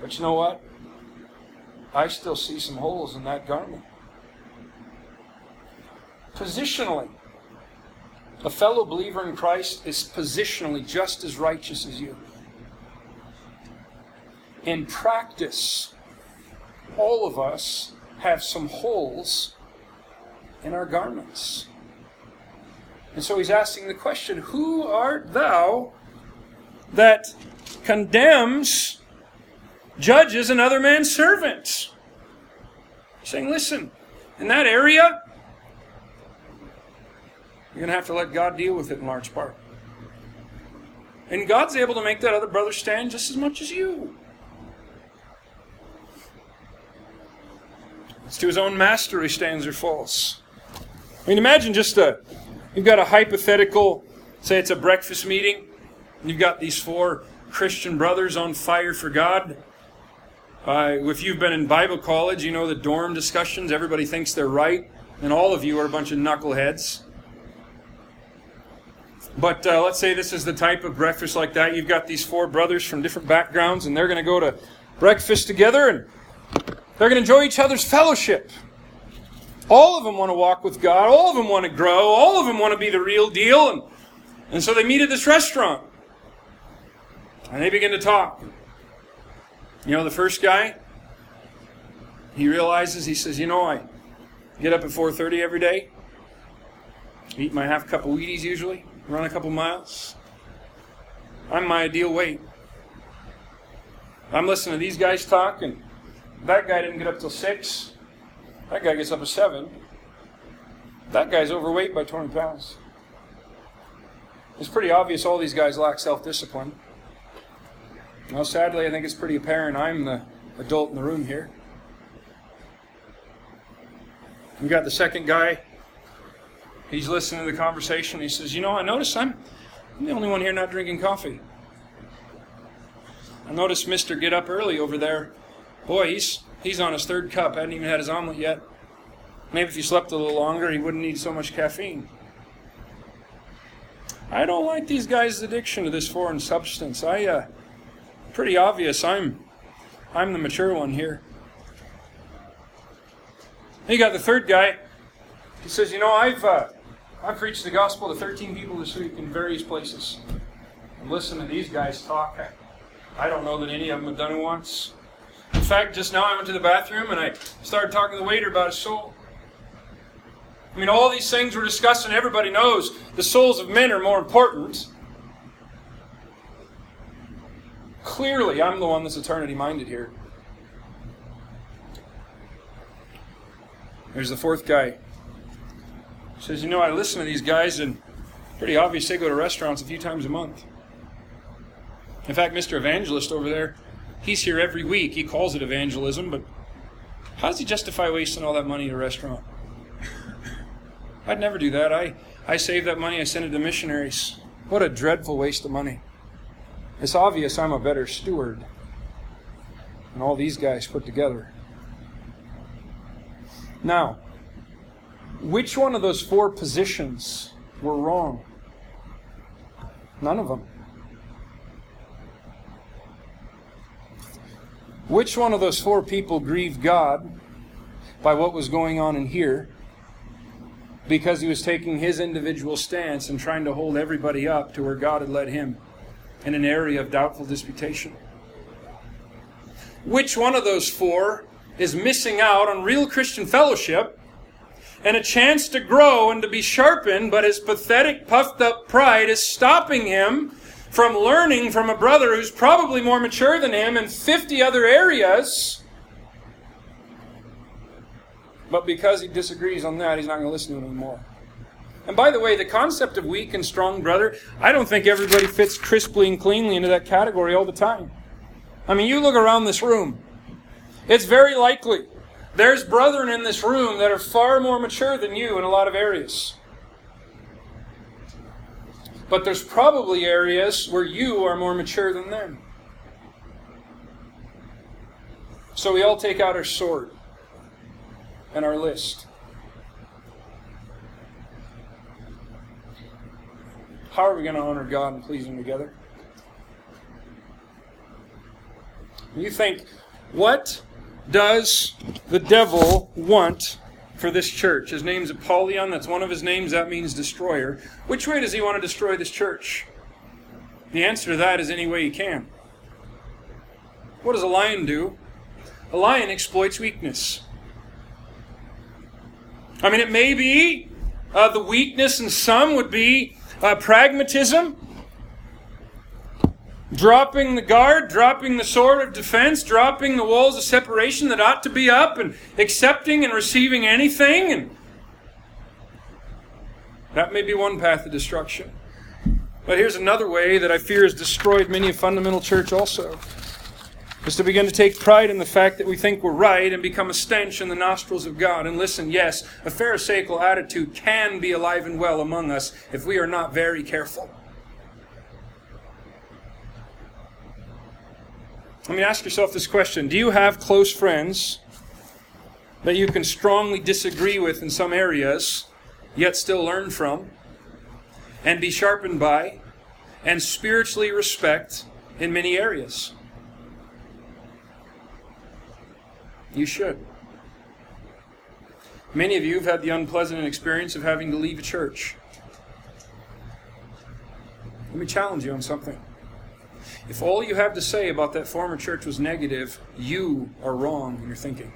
But you know what? I still see some holes in that garment. Positionally, a fellow believer in Christ is positionally just as righteous as you. In practice, all of us have some holes in our garments. And so he's asking the question Who art thou that condemns judges another man's servants. Saying, listen, in that area, you're going to have to let God deal with it in large part. And God's able to make that other brother stand just as much as you. It's to his own master he stands or falls. I mean, imagine just a, you've got a hypothetical, say it's a breakfast meeting, you've got these four Christian brothers on fire for God. Uh, if you've been in Bible college, you know the dorm discussions, everybody thinks they're right, and all of you are a bunch of knuckleheads. But uh, let's say this is the type of breakfast like that. You've got these four brothers from different backgrounds, and they're going to go to breakfast together, and they're going to enjoy each other's fellowship. All of them want to walk with God. All of them want to grow. All of them want to be the real deal. And, and so they meet at this restaurant. And they begin to talk. You know, the first guy, he realizes, he says, you know, I get up at 4.30 every day, eat my half cup of Wheaties usually, run a couple miles. I'm my ideal weight. I'm listening to these guys talk, and that guy didn't get up till 6. That guy gets up at 7. That guy's overweight by 20 pounds. It's pretty obvious all these guys lack self discipline. Well, sadly, I think it's pretty apparent I'm the adult in the room here. We got the second guy. He's listening to the conversation. He says, You know, I notice I'm, I'm the only one here not drinking coffee. I noticed Mister get up early over there. Boy, he's he's on his third cup. Hadn't even had his omelet yet. Maybe if he slept a little longer, he wouldn't need so much caffeine. I don't like these guys' addiction to this foreign substance. I, uh, pretty obvious. I'm, I'm the mature one here. You got the third guy. He says, you know, I've, uh, I've preached the gospel to 13 people this week in various places. And listen to these guys talk. I don't know that any of them have done it once. In fact, just now I went to the bathroom and I started talking to the waiter about his soul. I mean, all these things we're discussing, everybody knows the souls of men are more important. Clearly, I'm the one that's eternity minded here. There's the fourth guy. Says, You know, I listen to these guys, and pretty obvious they go to restaurants a few times a month. In fact, Mr. Evangelist over there, he's here every week. He calls it evangelism, but how does he justify wasting all that money at a restaurant? I'd never do that. I, I save that money, I send it to missionaries. What a dreadful waste of money. It's obvious I'm a better steward than all these guys put together. Now, which one of those four positions were wrong? None of them. Which one of those four people grieved God by what was going on in here? because he was taking his individual stance and trying to hold everybody up to where God had led him in an area of doubtful disputation. Which one of those four is missing out on real Christian fellowship and a chance to grow and to be sharpened, but his pathetic, puffed up pride is stopping him from learning from a brother who's probably more mature than him in 50 other areas but because he disagrees on that, he's not going to listen to him anymore. And by the way, the concept of weak and strong brother, I don't think everybody fits crisply and cleanly into that category all the time. I mean, you look around this room, it's very likely there's brethren in this room that are far more mature than you in a lot of areas. But there's probably areas where you are more mature than them. So we all take out our sword and our list. How are we going to honor God and please Him together? You think, what does the devil want for this church? His name's Apollyon. That's one of his names. That means destroyer. Which way does he want to destroy this church? The answer to that is any way he can. What does a lion do? A lion exploits weakness. I mean, it may be uh, the weakness in some would be uh, pragmatism, dropping the guard, dropping the sword of defense, dropping the walls of separation that ought to be up, and accepting and receiving anything. And that may be one path of destruction. But here's another way that I fear has destroyed many a fundamental church also is to begin to take pride in the fact that we think we're right and become a stench in the nostrils of God. And listen, yes, a Pharisaical attitude can be alive and well among us if we are not very careful. Let me ask yourself this question Do you have close friends that you can strongly disagree with in some areas, yet still learn from, and be sharpened by, and spiritually respect in many areas? You should. Many of you have had the unpleasant experience of having to leave a church. Let me challenge you on something. If all you have to say about that former church was negative, you are wrong in your thinking.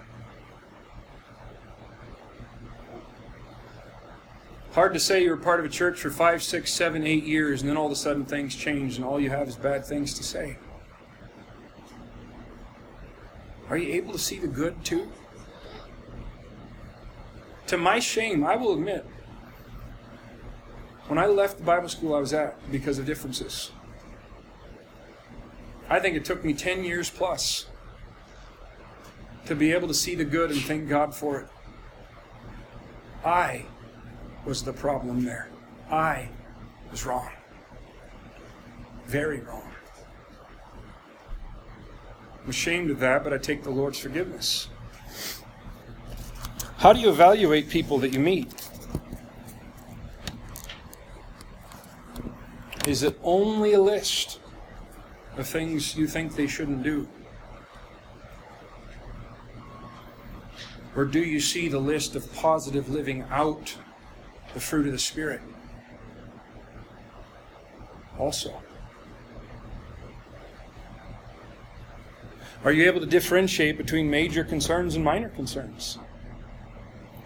Hard to say you were part of a church for five, six, seven, eight years, and then all of a sudden things change, and all you have is bad things to say. Are you able to see the good too? To my shame, I will admit, when I left the Bible school I was at because of differences, I think it took me 10 years plus to be able to see the good and thank God for it. I was the problem there. I was wrong. Very wrong. I'm ashamed of that, but I take the Lord's forgiveness. How do you evaluate people that you meet? Is it only a list of things you think they shouldn't do? Or do you see the list of positive living out the fruit of the Spirit? Also. Are you able to differentiate between major concerns and minor concerns?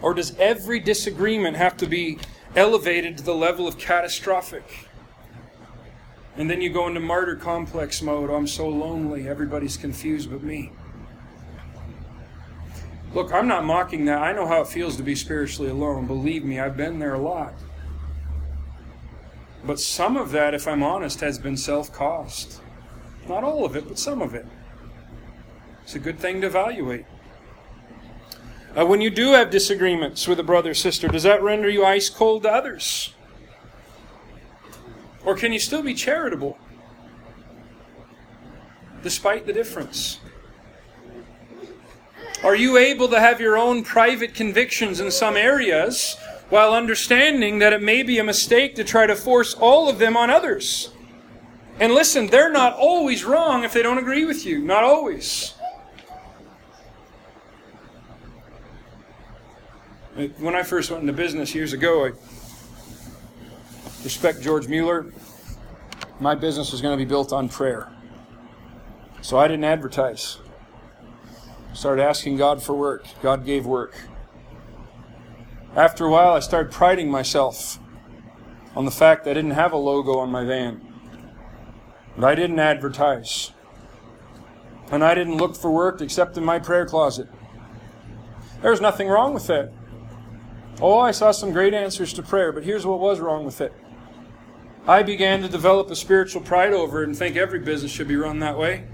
Or does every disagreement have to be elevated to the level of catastrophic? And then you go into martyr complex mode. I'm so lonely. Everybody's confused but me. Look, I'm not mocking that. I know how it feels to be spiritually alone. Believe me, I've been there a lot. But some of that, if I'm honest, has been self caused. Not all of it, but some of it. It's a good thing to evaluate. Uh, when you do have disagreements with a brother or sister, does that render you ice cold to others? Or can you still be charitable despite the difference? Are you able to have your own private convictions in some areas while understanding that it may be a mistake to try to force all of them on others? And listen, they're not always wrong if they don't agree with you. Not always. When I first went into business years ago, I respect George Mueller. My business was going to be built on prayer. So I didn't advertise. Started asking God for work. God gave work. After a while, I started priding myself on the fact that I didn't have a logo on my van. And I didn't advertise. And I didn't look for work except in my prayer closet. There's nothing wrong with that. Oh, I saw some great answers to prayer, but here's what was wrong with it. I began to develop a spiritual pride over it and think every business should be run that way.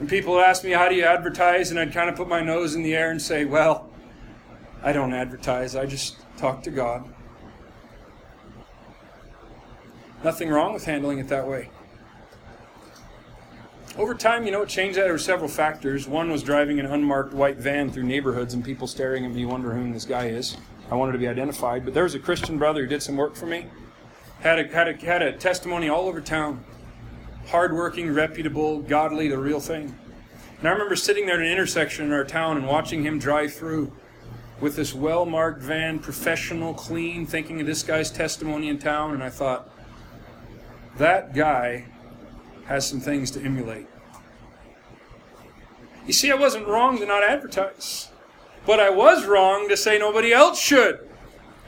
And people would ask me, How do you advertise? And I'd kind of put my nose in the air and say, Well, I don't advertise, I just talk to God. Nothing wrong with handling it that way. Over time, you know, it changed that. There were several factors. One was driving an unmarked white van through neighborhoods and people staring at me, wonder who this guy is. I wanted to be identified. But there was a Christian brother who did some work for me had a, had a, had a testimony all over town. Hardworking, reputable, godly, the real thing. And I remember sitting there at an intersection in our town and watching him drive through with this well marked van, professional, clean, thinking of this guy's testimony in town. And I thought, that guy has some things to emulate. You see, I wasn't wrong to not advertise, but I was wrong to say nobody else should.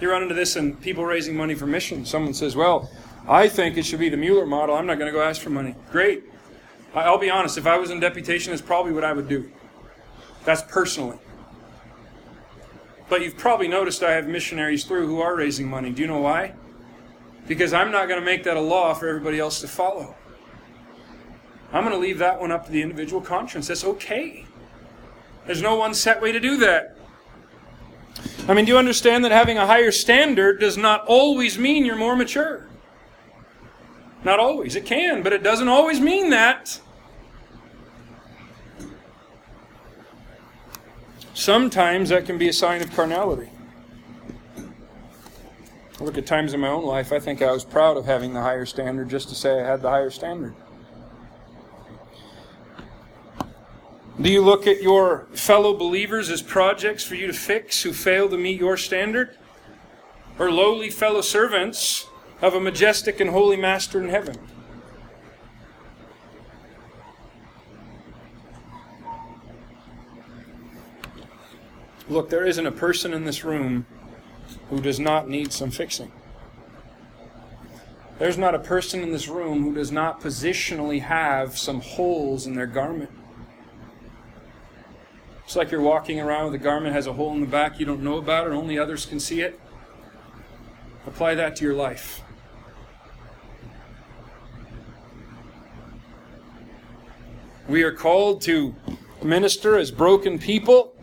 You run into this in people raising money for missions. Someone says, Well, I think it should be the Mueller model. I'm not going to go ask for money. Great. I'll be honest, if I was in deputation, that's probably what I would do. That's personally. But you've probably noticed I have missionaries through who are raising money. Do you know why? Because I'm not going to make that a law for everybody else to follow. I'm going to leave that one up to the individual conscience. That's okay. There's no one set way to do that. I mean, do you understand that having a higher standard does not always mean you're more mature? Not always. It can, but it doesn't always mean that. Sometimes that can be a sign of carnality. I look at times in my own life, I think I was proud of having the higher standard just to say I had the higher standard. Do you look at your fellow believers as projects for you to fix who fail to meet your standard? Or lowly fellow servants of a majestic and holy Master in heaven? Look, there isn't a person in this room who does not need some fixing. There's not a person in this room who does not positionally have some holes in their garment. It's like you're walking around with a garment has a hole in the back you don't know about it, only others can see it. Apply that to your life. We are called to minister as broken people.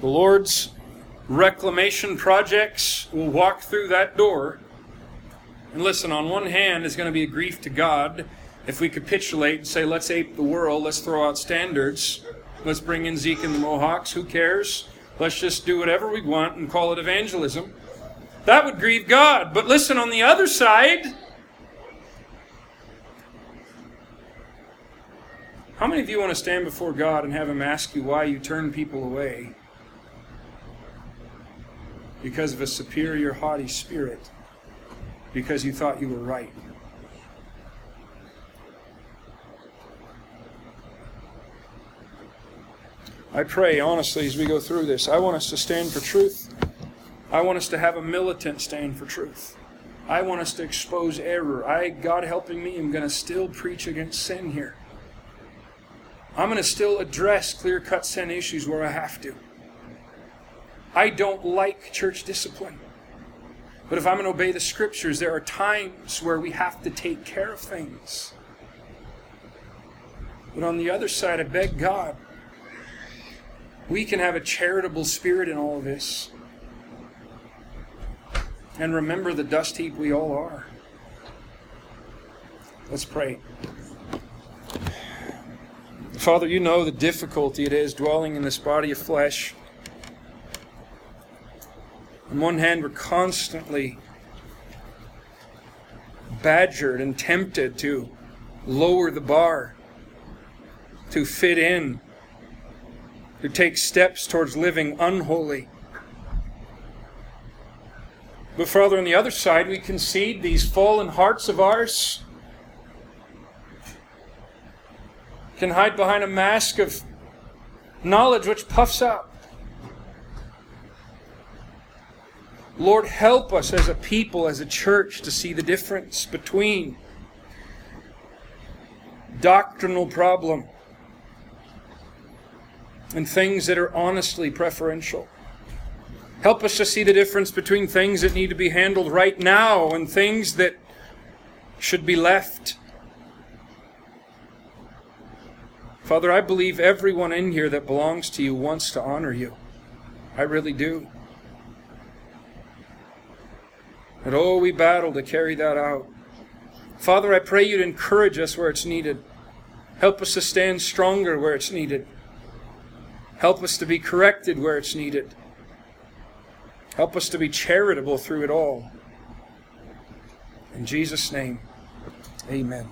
The Lord's reclamation projects will walk through that door. And listen, on one hand, it's going to be a grief to God if we capitulate and say, let's ape the world, let's throw out standards, let's bring in Zeke and the Mohawks, who cares? Let's just do whatever we want and call it evangelism. That would grieve God. But listen, on the other side, how many of you want to stand before God and have Him ask you why you turn people away? Because of a superior, haughty spirit. Because you thought you were right. I pray, honestly, as we go through this, I want us to stand for truth. I want us to have a militant stand for truth. I want us to expose error. I, God helping me, am going to still preach against sin here. I'm going to still address clear cut sin issues where I have to. I don't like church discipline. But if I'm going to obey the scriptures, there are times where we have to take care of things. But on the other side, I beg God, we can have a charitable spirit in all of this. And remember the dust heap we all are. Let's pray. Father, you know the difficulty it is dwelling in this body of flesh. On one hand, we're constantly badgered and tempted to lower the bar, to fit in, to take steps towards living unholy. But, further on the other side, we concede these fallen hearts of ours can hide behind a mask of knowledge which puffs up. Lord, help us as a people, as a church, to see the difference between doctrinal problem and things that are honestly preferential. Help us to see the difference between things that need to be handled right now and things that should be left. Father, I believe everyone in here that belongs to you wants to honor you. I really do. And oh, we battle to carry that out. Father, I pray you'd encourage us where it's needed. Help us to stand stronger where it's needed. Help us to be corrected where it's needed. Help us to be charitable through it all. In Jesus' name, amen.